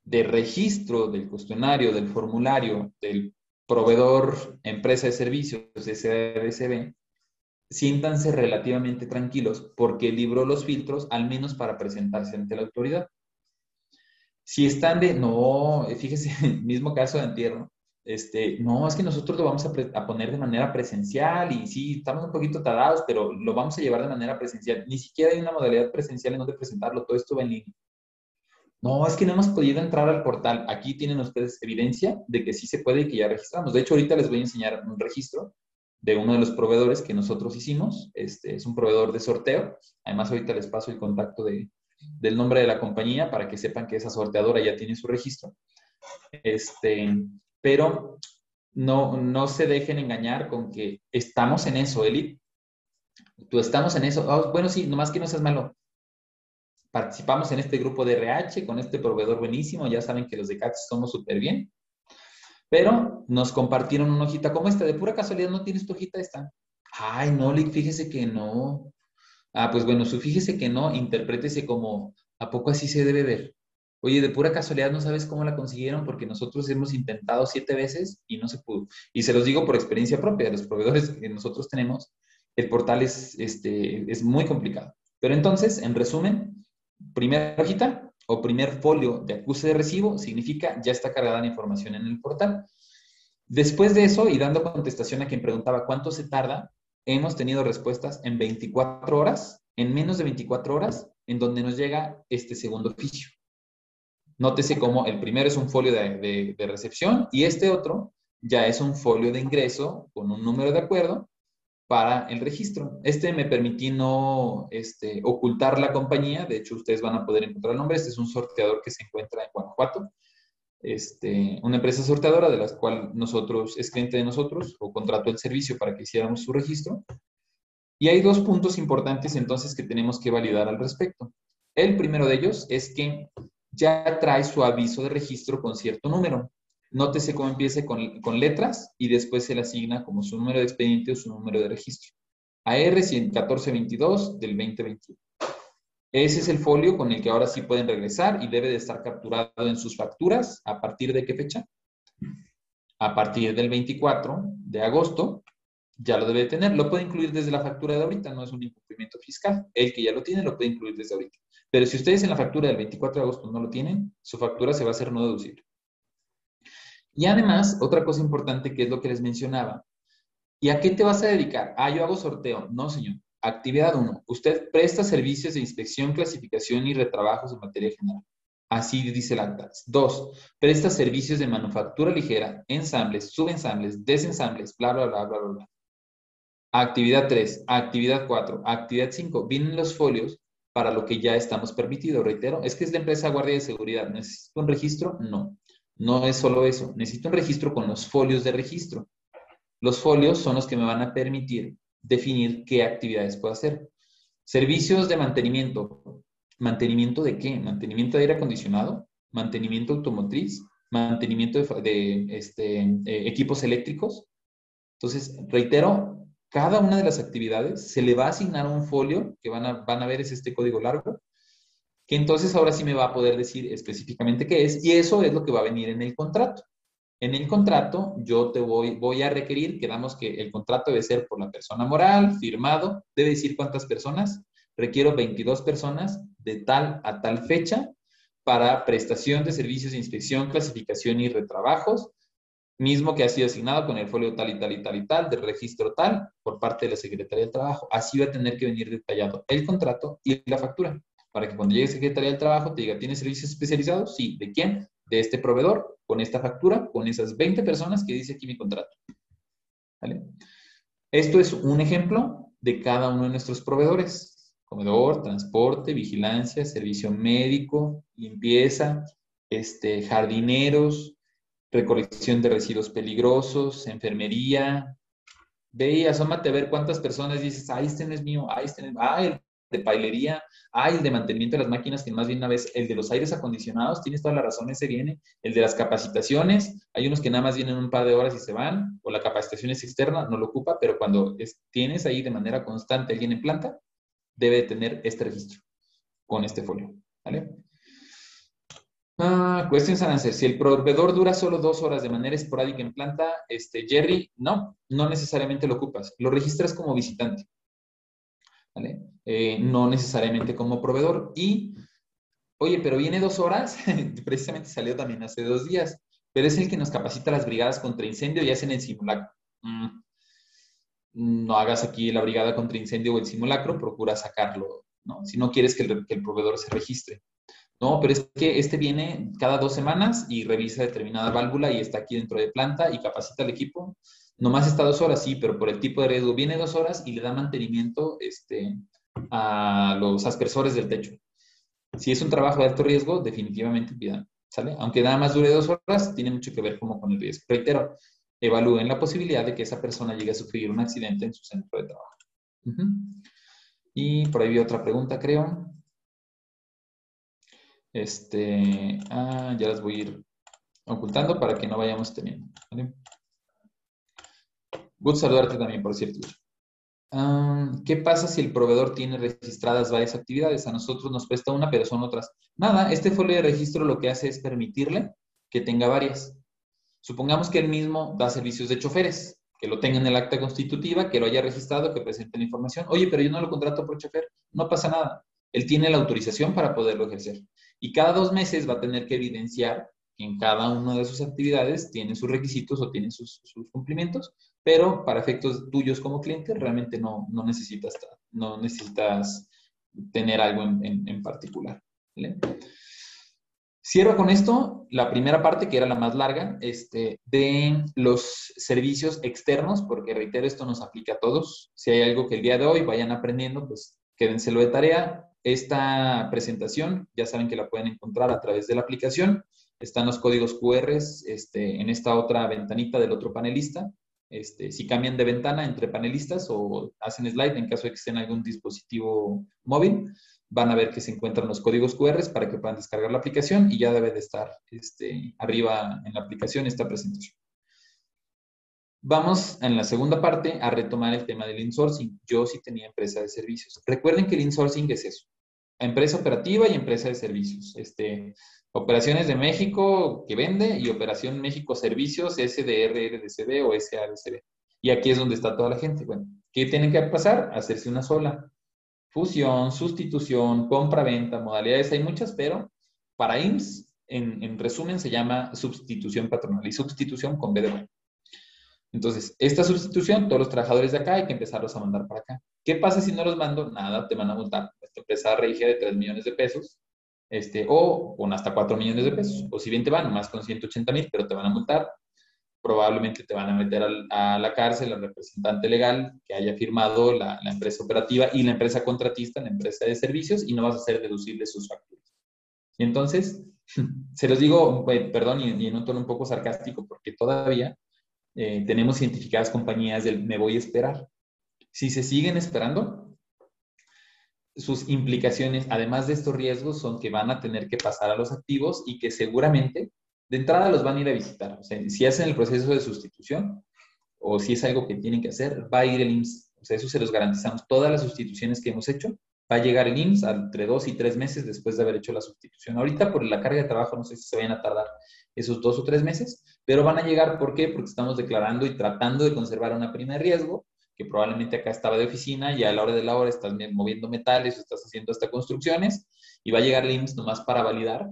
de registro del cuestionario, del formulario, del proveedor, empresa de servicios, SDSB, siéntanse relativamente tranquilos porque libró los filtros al menos para presentarse ante la autoridad. Si están de, no, fíjese, mismo caso de entierro, este, no, es que nosotros lo vamos a, poner de manera presencial y sí, estamos un poquito tardados, pero lo vamos a llevar de manera presencial. Ni siquiera hay una modalidad presencial en donde presentarlo, todo esto va en línea. No, es que no hemos podido entrar al portal. Aquí tienen ustedes evidencia de que sí se puede y que ya registramos. De hecho, ahorita les voy a enseñar un registro de uno de los proveedores que nosotros hicimos. Este es un proveedor de sorteo. Además, ahorita les paso el contacto de, del nombre de la compañía para que sepan que esa sorteadora ya tiene su registro. Este, pero no, no se dejen engañar con que estamos en eso, Eli. Tú estamos en eso. Ah, bueno, sí, nomás que no seas malo. Participamos en este grupo de RH con este proveedor buenísimo. Ya saben que los de CATS somos súper bien. Pero nos compartieron una hojita como esta. De pura casualidad, ¿no tienes tu hojita esta? Ay, no, Lick, fíjese que no. Ah, pues bueno, su fíjese que no, interprétese como, ¿a poco así se debe ver? Oye, de pura casualidad no sabes cómo la consiguieron porque nosotros hemos intentado siete veces y no se pudo. Y se los digo por experiencia propia los proveedores que nosotros tenemos. El portal es, este, es muy complicado. Pero entonces, en resumen, primera hojita o primer folio de acuse de recibo significa ya está cargada la información en el portal. Después de eso, y dando contestación a quien preguntaba cuánto se tarda, hemos tenido respuestas en 24 horas, en menos de 24 horas, en donde nos llega este segundo oficio. Nótese cómo el primero es un folio de, recepción y este otro ya es un folio de ingreso con un número de acuerdo para el registro. Este me permití no este, ocultar la compañía, de hecho ustedes van a poder encontrar el nombre, este es un sorteador que se encuentra en Guanajuato, este, una empresa sorteadora de la cual nosotros, es cliente de nosotros, o contrató el servicio para que hiciéramos su registro. Y hay dos puntos importantes entonces que tenemos que validar al respecto. El primero de ellos es que ya trae su aviso de registro con cierto número. Nótese cómo empieza con, con letras y después se le asigna como su número de expediente o su número de registro. AR 1422 del 2021. Ese es el folio con el que ahora sí pueden regresar y debe de estar capturado en sus facturas. ¿A partir de qué fecha? A partir del 24 de agosto ya lo debe tener. Lo puede incluir desde la factura de ahorita, no es un incumplimiento fiscal. El que ya lo tiene lo puede incluir desde ahorita. Pero si ustedes en la factura del 24 de agosto no lo tienen, su factura se va a hacer no deducible. Y además, otra cosa importante que es lo que les mencionaba. ¿Y a qué te vas a dedicar? Ah, yo hago sorteo. No, señor. Actividad 1. Usted presta servicios de inspección, clasificación y retrabajos en materia general. Así dice el acta. 2. Presta servicios de manufactura ligera, ensambles, subensambles, desensambles, bla, bla, bla, bla, bla. Actividad 3, actividad 4, actividad 5. Vienen los folios para lo que ya estamos permitidos. Reitero, es que es la empresa Guardia de Seguridad. ¿Necesito un registro? No. No es solo eso. Necesito un registro con los folios de registro. Los folios son los que me van a permitir definir qué actividades puedo hacer. Servicios de mantenimiento. ¿Mantenimiento de qué? ¿Mantenimiento de aire acondicionado? ¿Mantenimiento automotriz? ¿Mantenimiento de, este, eh, equipos eléctricos? Entonces, reitero, cada una de las actividades se le va a asignar un folio que van a, van a ver es este código largo, que entonces ahora sí me va a poder decir específicamente qué es y eso es lo que va a venir en el contrato. En el contrato yo te voy, voy a requerir, quedamos que el contrato debe ser por la persona moral, firmado, debe decir cuántas personas, requiero 22 personas de tal a tal fecha para prestación de servicios de inspección, clasificación y retrabajos mismo que ha sido asignado con el folio tal y tal y tal y tal, de registro tal, por parte de la Secretaría del Trabajo. Así va a tener que venir detallado el contrato y la factura, para que cuando llegue Secretaría del Trabajo te diga, ¿tiene servicios especializados? Sí. ¿De quién? De este proveedor, con esta factura, con esas 20 personas que dice aquí mi contrato. ¿Vale? Esto es un ejemplo de cada uno de nuestros proveedores. Comedor, transporte, vigilancia, servicio médico, limpieza, este, jardineros, recolección de residuos peligrosos, enfermería. Ve y asómate a ver cuántas personas dices, ah, este es mío, ah, este es, ah, el de pailería, ah, el de mantenimiento de las máquinas, que más bien una vez, el de los aires acondicionados, tienes toda la razón, ese viene, el de las capacitaciones, hay unos que nada más vienen un par de horas y se van, o la capacitación es externa, no lo ocupa, pero cuando tienes ahí de manera constante alguien en planta, debe tener este registro con este folio, ¿vale? Ah, questions and answers. Si el proveedor dura solo dos horas de manera esporádica en planta, este, Jerry, no, no necesariamente lo ocupas. Lo registras como visitante. ¿Vale? Eh, no necesariamente como proveedor. Y, oye, pero viene dos horas, precisamente salió también hace dos días, pero es el que nos capacita las brigadas contra incendio y hacen el simulacro. Mm. No hagas aquí la brigada contra incendio o el simulacro, procura sacarlo, ¿no? Si no quieres que el proveedor se registre. No, pero es que este viene cada dos semanas y revisa determinada válvula y está aquí dentro de planta y capacita al equipo. Nomás está dos horas, sí, pero por el tipo de riesgo viene dos horas y le da mantenimiento este, a los aspersores del techo. Si es un trabajo de alto riesgo, definitivamente pidan, ¿sale? Aunque nada más dure dos horas, tiene mucho que ver como con el riesgo. Reitero, evalúen la posibilidad de que esa persona llegue a sufrir un accidente en su centro de trabajo. Y por ahí vi otra pregunta, creo. Este, ah, ya las voy a ir ocultando para que no vayamos teniendo. Good saludarte también, por cierto. ¿Qué pasa si el proveedor tiene registradas varias actividades? A nosotros nos presta una, pero son otras. Nada, este folio de registro lo que hace es permitirle que tenga varias. Supongamos que él mismo da servicios de choferes, que lo tenga en el acta constitutiva, que lo haya registrado, que presente la información. Oye, pero yo no lo contrato por chofer. No pasa nada. Él tiene la autorización para poderlo ejercer. Y cada dos meses va a tener que evidenciar que en cada una de sus actividades tiene sus requisitos o tiene sus, cumplimientos, pero para efectos tuyos como cliente realmente no, no, necesitas, no necesitas tener algo en, particular. Cierro con esto la primera parte, que era la más larga, este, de los servicios externos, porque reitero, esto nos aplica a todos. Si hay algo que el día de hoy vayan aprendiendo, pues quédenselo de tarea. Esta presentación ya saben que la pueden encontrar a través de la aplicación. Están los códigos QR este, en esta otra ventanita del otro panelista. Este, si cambian de ventana entre panelistas o hacen slide en caso de que estén en algún dispositivo móvil, van a ver que se encuentran los códigos QR para que puedan descargar la aplicación y ya debe de estar este, arriba en la aplicación esta presentación. Vamos en la segunda parte a retomar el tema del insourcing. Yo sí tenía empresa de servicios. Recuerden que el insourcing es eso, empresa operativa y empresa de servicios. Este, Operaciones de México que vende y Operación México Servicios SDRRDCB o SADCB. Y aquí es donde está toda la gente. Bueno, ¿qué tienen que pasar? Hacerse una sola. Fusión, sustitución, compra-venta, modalidades, hay muchas, pero para IMSS, en, resumen, se llama sustitución patronal y sustitución con B de. Entonces, esta sustitución, todos los trabajadores de acá hay que empezarlos a mandar para acá. ¿Qué pasa si no los mando? Nada, te van a multar. Esta empresa regia de 3 millones de pesos este, o con hasta 4 millones de pesos. O si bien te van, más con 180 mil, pero te van a multar. Probablemente te van a meter a la cárcel al representante legal que haya firmado la, empresa operativa y la empresa contratista, la empresa de servicios, y no vas a hacer deducible sus facturas. Y entonces, se los digo, eh, perdón, y, en un tono un poco sarcástico, porque todavía eh, tenemos identificadas compañías del me voy a esperar. Si se siguen esperando, sus implicaciones, además de estos riesgos, son que van a tener que pasar a los activos y que seguramente de entrada los van a ir a visitar. O sea, si hacen el proceso de sustitución o si es algo que tienen que hacer, va a ir el IMSS. O sea, eso se los garantizamos. Todas las sustituciones que hemos hecho, va a llegar el IMSS entre dos y tres meses después de haber hecho la sustitución. Ahorita por la carga de trabajo no sé si se vayan a tardar esos dos o tres meses, pero van a llegar, ¿por qué? Porque estamos declarando y tratando de conservar una prima de riesgo que probablemente acá estaba de oficina y a la hora de la hora estás moviendo metales o estás haciendo hasta construcciones y va a llegar el IMSS nomás para validar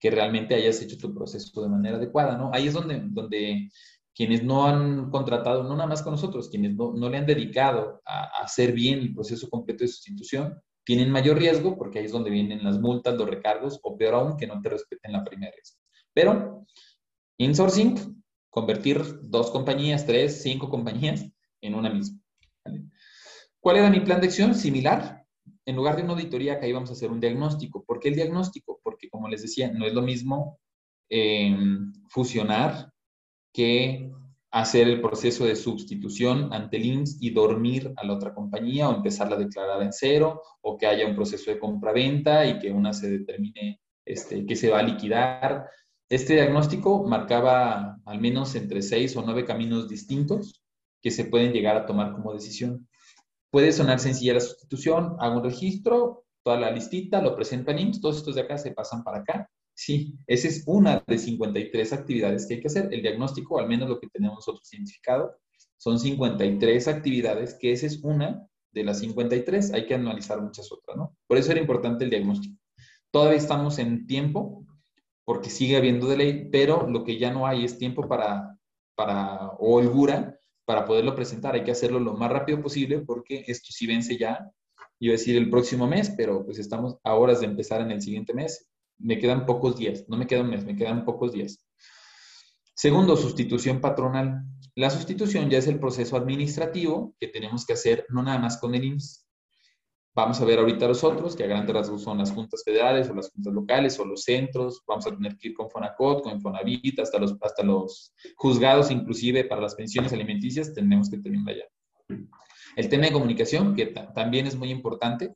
que realmente hayas hecho tu proceso de manera adecuada, ¿no? Ahí es donde, donde quienes no han contratado, no nada más con nosotros, quienes no, no le han dedicado a, hacer bien el proceso completo de sustitución, tienen mayor riesgo porque ahí es donde vienen las multas, los recargos o peor aún, que no te respeten la primera vez. Pero, insourcing, convertir dos compañías, tres, cinco compañías en una misma. ¿Cuál era mi plan de acción? Similar. En lugar de una auditoría, acá íbamos a hacer un diagnóstico. ¿Por qué el diagnóstico? Porque, como les decía, no es lo mismo em, fusionar que hacer el proceso de sustitución ante el y dormir a la otra compañía o empezarla a declarar en cero o que haya un proceso de compra-venta y que una se determine este, que se va a liquidar. Este diagnóstico marcaba al menos entre seis o nueve caminos distintos que se pueden llegar a tomar como decisión. Puede sonar sencilla la sustitución, hago un registro, toda la listita, lo presento en IMSS, todos estos de acá se pasan para acá. Sí, esa es una de 53 actividades que hay que hacer. El diagnóstico, al menos lo que tenemos nosotros identificado, son 53 actividades, que esa es una de las 53. Hay que analizar muchas otras, ¿no? Por eso era importante el diagnóstico. Todavía estamos en tiempo, porque sigue habiendo de ley, pero lo que ya no hay es tiempo para, para o holgura para poderlo presentar. Hay que hacerlo lo más rápido posible porque esto sí vence ya, iba a decir el próximo mes, pero pues estamos a horas de empezar en el siguiente mes. Me quedan pocos días, no me queda un mes, me quedan pocos días. Segundo, sustitución patronal. La sustitución ya es el proceso administrativo que tenemos que hacer no nada más con el IMSS, Vamos a ver ahorita los otros, que a grandes rasgos son las juntas federales o las juntas locales o los centros. Vamos a tener que ir con Fonacot, con Fonavit, hasta los, hasta los juzgados, inclusive para las pensiones alimenticias, tenemos que terminar allá. El tema de comunicación, que también es muy importante.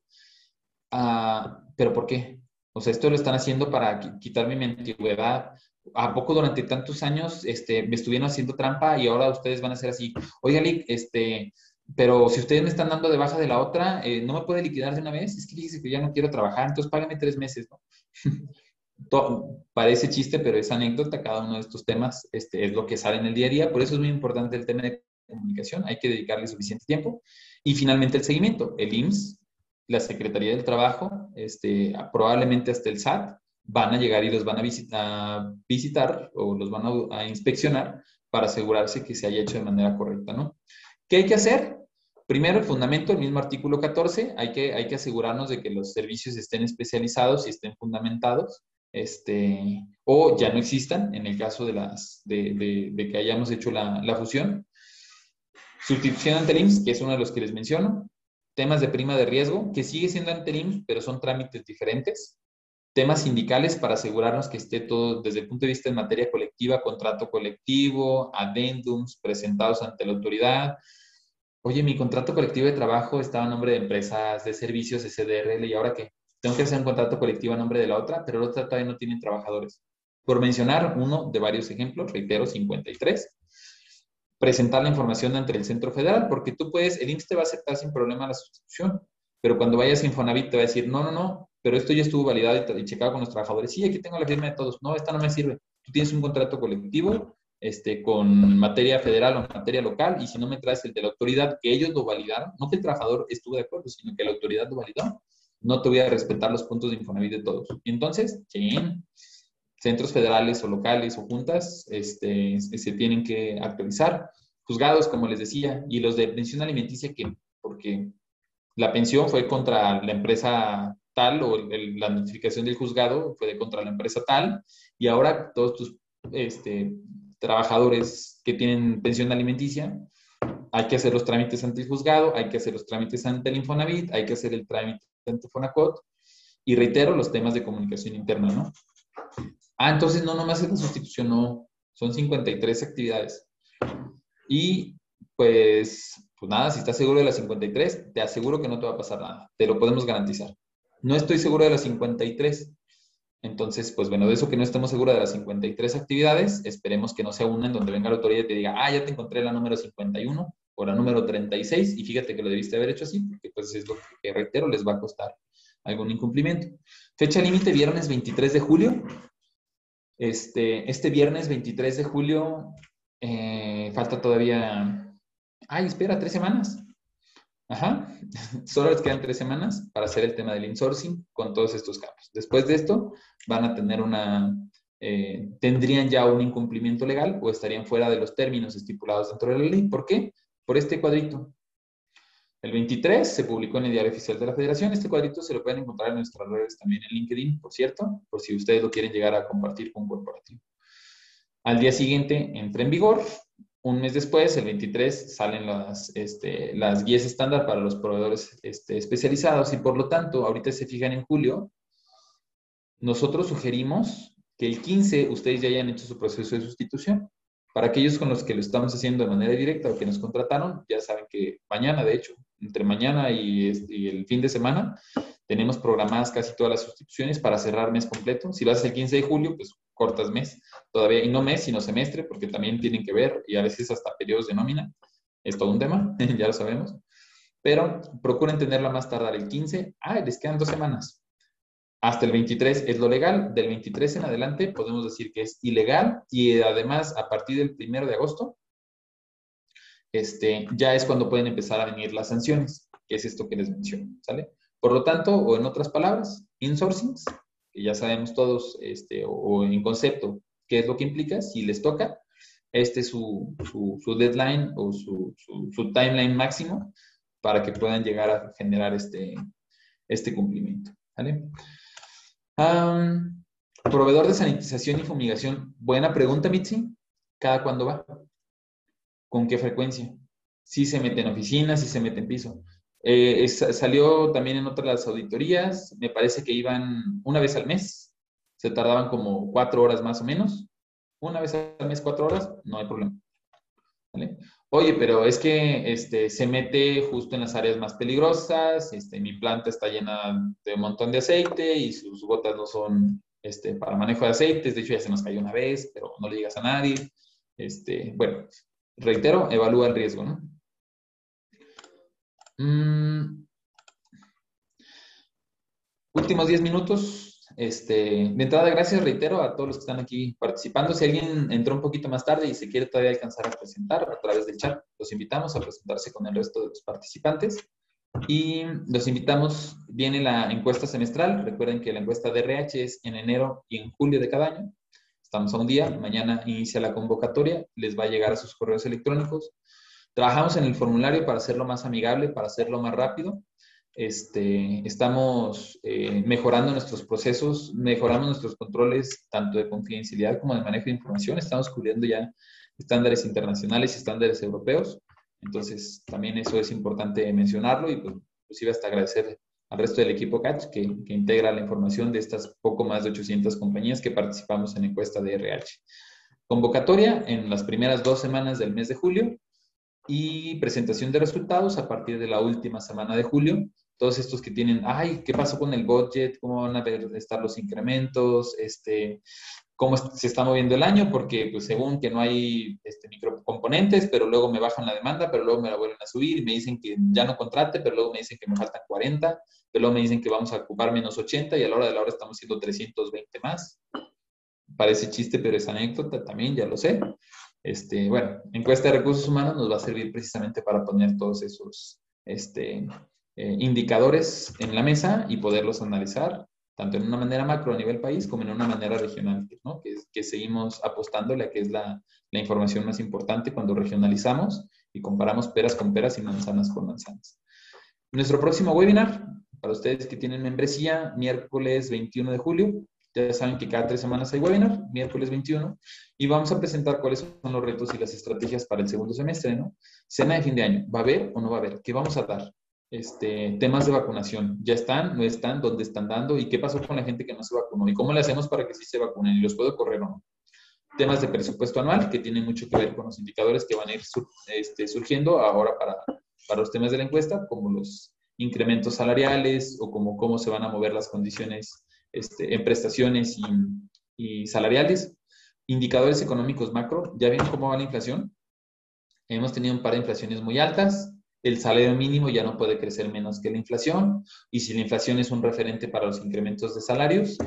Ah, ¿Pero por qué? O sea, esto lo están haciendo para quitarme mi antigüedad. ¿A poco durante tantos años este, me estuvieron haciendo trampa y ahora ustedes van a ser así? Oiga, Lick, este, pero si ustedes me están dando de baja de la otra, eh, ¿no me puede liquidar de una vez? Es que dice que ya no quiero trabajar, entonces págame tres meses, ¿no? parece chiste, pero es anécdota, cada uno de estos temas este, es lo que sale en el día a día, por eso es muy importante el tema de comunicación, hay que dedicarle suficiente tiempo. Y finalmente el seguimiento, el IMSS, la Secretaría del Trabajo, este, probablemente hasta el SAT, van a llegar y los van a, visitar, visitar o los van a, a inspeccionar para asegurarse que se haya hecho de manera correcta, ¿no? ¿Qué hay que hacer? Primero, el fundamento, el mismo artículo 14, hay que, hay que asegurarnos de que los servicios estén especializados y estén fundamentados. este, o ya no existan en el caso de, las, de, que hayamos hecho la, la fusión. Sustitución ante IMSS, que es uno de los que les menciono. Temas de prima de riesgo, que sigue siendo ante pero son trámites diferentes. Temas sindicales para asegurarnos que esté todo desde el punto de vista en materia colectiva, contrato colectivo, adendums presentados ante la autoridad. Oye, mi contrato colectivo de trabajo estaba a nombre de empresas de servicios SDRL y ahora qué? Tengo que hacer un contrato colectivo a nombre de la otra, pero la otra todavía no tiene trabajadores. Por mencionar uno de varios ejemplos, reitero, 53, presentar la información ante el Centro Federal, porque tú puedes, el IMSS te va a aceptar sin problema la sustitución, pero cuando vayas a Infonavit te va a decir, no, no, no, pero esto ya estuvo validado y, checado con los trabajadores. Sí, aquí tengo la firma de todos. No, esta no me sirve. Tú tienes un contrato colectivo este, con materia federal o materia local, y si no me traes el de la autoridad, que ellos lo validaron, no que el trabajador estuvo de acuerdo, sino que la autoridad lo validó, no te voy a respetar los puntos de Infonavit de todos. Y entonces, sí, centros federales o locales o juntas este, se tienen que actualizar. Juzgados, como les decía, y los de pensión alimenticia, que porque la pensión fue contra la empresa tal o la notificación del juzgado fue contra la empresa tal, y ahora todos tus este, trabajadores que tienen pensión alimenticia, hay que hacer los trámites ante el juzgado, hay que hacer los trámites ante el Infonavit, hay que hacer el trámite ante Fonacot, y reitero los temas de comunicación interna, ¿no? Ah, entonces no, nomás es la sustitución, no. Son 53 actividades. Y pues, pues nada, si estás seguro de las 53, te aseguro que no te va a pasar nada. Te lo podemos garantizar. No estoy seguro de las 53. Entonces, pues bueno, de eso que no estemos seguros de las 53 actividades, esperemos que no sea una en donde venga la autoridad y te diga, ah, ya te encontré la número 51 o la número 36 y fíjate que lo debiste haber hecho así, porque pues es lo que reitero, les va a costar algún incumplimiento. Fecha límite, viernes 23 de julio. Este, este viernes 23 de julio eh, falta todavía, ay, espera, tres semanas. Ajá, solo les quedan tres semanas para hacer el tema del insourcing con todos estos cambios. Después de esto, van a tener una, eh, tendrían ya un incumplimiento legal o estarían fuera de los términos estipulados dentro de la ley. ¿Por qué? Por este cuadrito. El 23 se publicó en el Diario Oficial de la Federación. Este cuadrito se lo pueden encontrar en nuestras redes también en LinkedIn, por cierto, por si ustedes lo quieren llegar a compartir con un corporativo. Al día siguiente entra en vigor. Un mes después, el 23, salen las, este, las guías estándar para los proveedores este, especializados y por lo tanto, ahorita se fijan en julio, nosotros sugerimos que el 15 ustedes ya hayan hecho su proceso de sustitución. Para aquellos con los que lo estamos haciendo de manera directa o que nos contrataron, ya saben que mañana, de hecho, entre mañana y, el fin de semana, tenemos programadas casi todas las sustituciones para cerrar mes completo. Si vas el 15 de julio, pues cortas mes todavía, y no mes, sino semestre, porque también tienen que ver, y a veces hasta periodos de nómina. Es todo un tema, ya lo sabemos. Pero procuren tenerla más tardar el 15. Ah, les quedan dos semanas. Hasta el 23 es lo legal. Del 23 en adelante podemos decir que es ilegal y además a partir del 1 de agosto este, ya es cuando pueden empezar a venir las sanciones, que es esto que les menciono, ¿sale? Por lo tanto, o en otras palabras, insourcings, que ya sabemos todos, este, o, en concepto, qué es lo que implica, si les toca, este es su, deadline o su, timeline máximo para que puedan llegar a generar este, este cumplimiento, ¿vale? proveedor de sanitización y fumigación. Buena pregunta, Mitzi. ¿Cada cuándo va? ¿Con qué frecuencia? Si se mete en oficinas, si se mete en piso. Eh, salió también en otras auditorías, me parece que iban una vez al mes, se tardaban como cuatro horas más o menos. Una vez al mes, cuatro horas, no hay problema. Oye, pero es que este, se mete justo en las áreas más peligrosas, este, mi planta está llena de un montón de aceite y sus gotas no son este, para manejo de aceites, de hecho ya se nos cayó una vez, pero no le digas a nadie. Este, bueno, reitero, evalúa el riesgo, ¿no? Mm. Últimos 10 minutos. Este, de entrada, gracias, reitero, a todos los que están aquí participando. Si alguien entró un poquito más tarde y se quiere todavía alcanzar a presentar a través del chat, los invitamos a presentarse con el resto de los participantes. Y los invitamos, viene la encuesta semestral. Recuerden que la encuesta de RH es en enero y en julio de cada año. Estamos a un día, mañana inicia la convocatoria, les va a llegar a sus correos electrónicos. Trabajamos en el formulario para hacerlo más amigable, para hacerlo más rápido. Este, estamos eh, mejorando nuestros procesos, mejoramos nuestros controles tanto de confidencialidad como de manejo de información, estamos cubriendo ya estándares internacionales y estándares europeos, entonces también eso es importante mencionarlo y pues inclusive hasta agradecer al resto del equipo Catch que, que, integra la información de estas poco más de 800 compañías que participamos en encuesta de RH. Convocatoria en las primeras dos semanas del mes de julio y presentación de resultados a partir de la última semana de julio todos estos que tienen, ay, ¿qué pasó con el budget? ¿Cómo van a estar los incrementos? Este, ¿Cómo se está moviendo el año? Porque pues, según que no hay este, microcomponentes, pero luego me bajan la demanda, pero luego me la vuelven a subir me dicen que ya no contrate, pero luego me dicen que me faltan 40, pero luego me dicen que vamos a ocupar menos 80 y a la hora de la hora estamos haciendo 320 más. Parece chiste, pero es anécdota también, ya lo sé. Este, bueno, encuesta de recursos humanos nos va a servir precisamente para poner todos esos este, eh, indicadores en la mesa y poderlos analizar tanto en una manera macro a nivel país como en una manera regional, que, seguimos apostándole a que es la, información más importante cuando regionalizamos y comparamos peras con peras y manzanas con manzanas. Nuestro próximo webinar, para ustedes que tienen membresía, miércoles 21 de julio, ya saben que cada tres semanas hay webinar, miércoles 21, y vamos a presentar cuáles son los retos y las estrategias para el segundo semestre. Cena de fin de año, ¿va a haber o no va a haber? ¿Qué vamos a dar? Este, temas de vacunación. ¿Ya están? ¿No están? ¿Dónde están dando? ¿Y qué pasó con la gente que no se vacunó? ¿Y cómo le hacemos para que sí se vacunen? ¿Y los puedo correr o no? Temas de presupuesto anual que tienen mucho que ver con los indicadores que van a ir este, surgiendo ahora para, los temas de la encuesta, como los incrementos salariales o como cómo se van a mover las condiciones este, en prestaciones y, y salariales. Indicadores económicos macro, ¿ya ven cómo va la inflación? Hemos tenido un par de inflaciones muy altas, el salario mínimo ya no puede crecer menos que la inflación y si la inflación es un referente para los incrementos de salarios,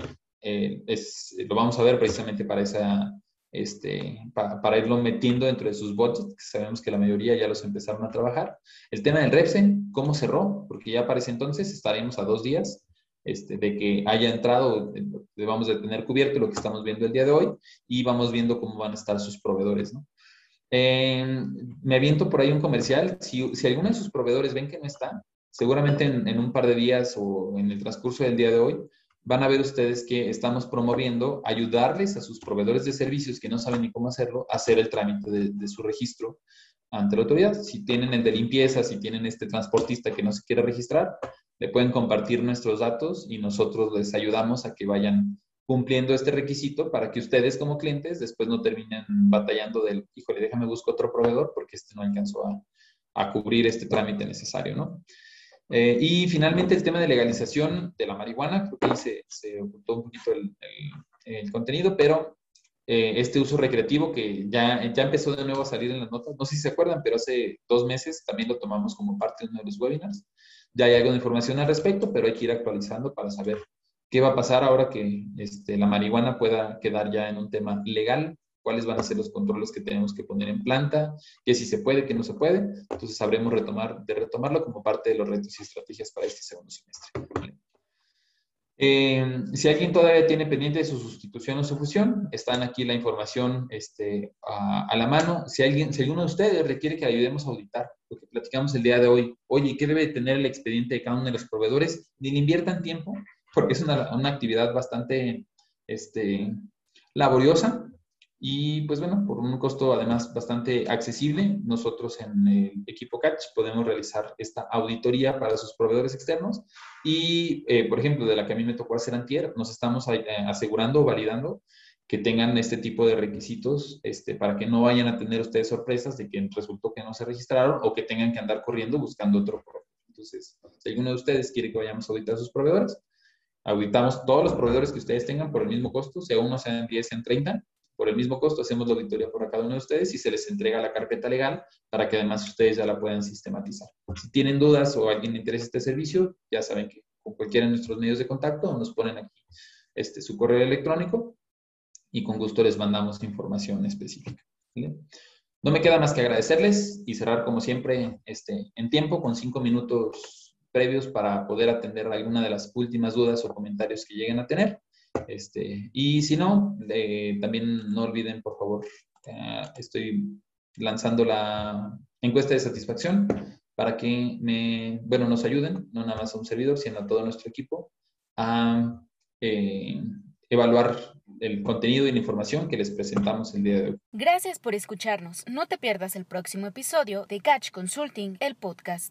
eh, es, lo vamos a ver precisamente para esa, este, para, para, irlo metiendo dentro de sus budgets, que sabemos que la mayoría ya los empezaron a trabajar. El tema del Repsen, ¿cómo cerró? Porque ya para ese entonces estaremos a dos días este, de que haya entrado, vamos a tener cubierto lo que estamos viendo el día de hoy y vamos viendo cómo van a estar sus proveedores, ¿no? Eh, me aviento por ahí un comercial. Si, alguno de sus proveedores ven que no está, seguramente en, un par de días o en el transcurso del día de hoy, van a ver ustedes que estamos promoviendo ayudarles a sus proveedores de servicios que no saben ni cómo hacerlo, hacer el trámite de, de su registro ante la autoridad. Si tienen el de limpieza, si tienen este transportista que no se quiere registrar, le pueden compartir nuestros datos y nosotros les ayudamos a que vayan cumpliendo este requisito para que ustedes como clientes después no terminen batallando del, híjole, déjame buscar otro proveedor porque este no alcanzó a, a cubrir este trámite necesario, ¿no? Eh, y finalmente el tema de legalización de la marihuana, creo que ahí se, se ocultó un poquito el, el, el contenido, pero eh, este uso recreativo que ya, ya empezó de nuevo a salir en las notas, no sé si se acuerdan, pero hace dos meses también lo tomamos como parte de uno de los webinars. Ya hay algo de información al respecto, pero hay que ir actualizando para saber ¿Qué va a pasar ahora que este, la marihuana pueda quedar ya en un tema legal? ¿Cuáles van a ser los controles que tenemos que poner en planta? ¿Qué si se puede, qué no se puede? Entonces sabremos retomar, de retomarlo como parte de los retos y estrategias para este segundo semestre. Eh, si alguien todavía tiene pendiente de su sustitución o su fusión, están aquí la información este, a, a, la mano. Si, alguien, si alguno de ustedes requiere que ayudemos a auditar lo que platicamos el día de hoy, oye, ¿qué debe tener el expediente de cada uno de los proveedores? Ni le inviertan tiempo, porque es una, una actividad bastante este, laboriosa y pues bueno, por un costo además bastante accesible, nosotros en el equipo Catch podemos realizar esta auditoría para sus proveedores externos y, eh, por ejemplo, de la que a mí me tocó hacer antier, nos estamos eh, asegurando o validando que tengan este tipo de requisitos este, para que no vayan a tener ustedes sorpresas de que resultó que no se registraron o que tengan que andar corriendo buscando otro proveedor. Entonces, si alguno de ustedes quiere que vayamos a auditar a sus proveedores, Auditamos todos los proveedores que ustedes tengan por el mismo costo, sea uno, sean 10, sean 30, por el mismo costo hacemos la auditoría por cada uno de ustedes y se les entrega la carpeta legal para que además ustedes ya la puedan sistematizar. Si tienen dudas o alguien le interesa este servicio, ya saben que con cualquiera de nuestros medios de contacto nos ponen aquí este, su correo electrónico y con gusto les mandamos información específica. No me queda más que agradecerles y cerrar como siempre este, en tiempo con cinco minutos previos para poder atender alguna de las últimas dudas o comentarios que lleguen a tener. Este, y si no, también no olviden, por favor, estoy lanzando la encuesta de satisfacción para que me, bueno, nos ayuden, no nada más a un servidor, sino a todo nuestro equipo, a eh, evaluar el contenido y la información que les presentamos el día de hoy. Gracias por escucharnos. No te pierdas el próximo episodio de Catch Consulting, el podcast.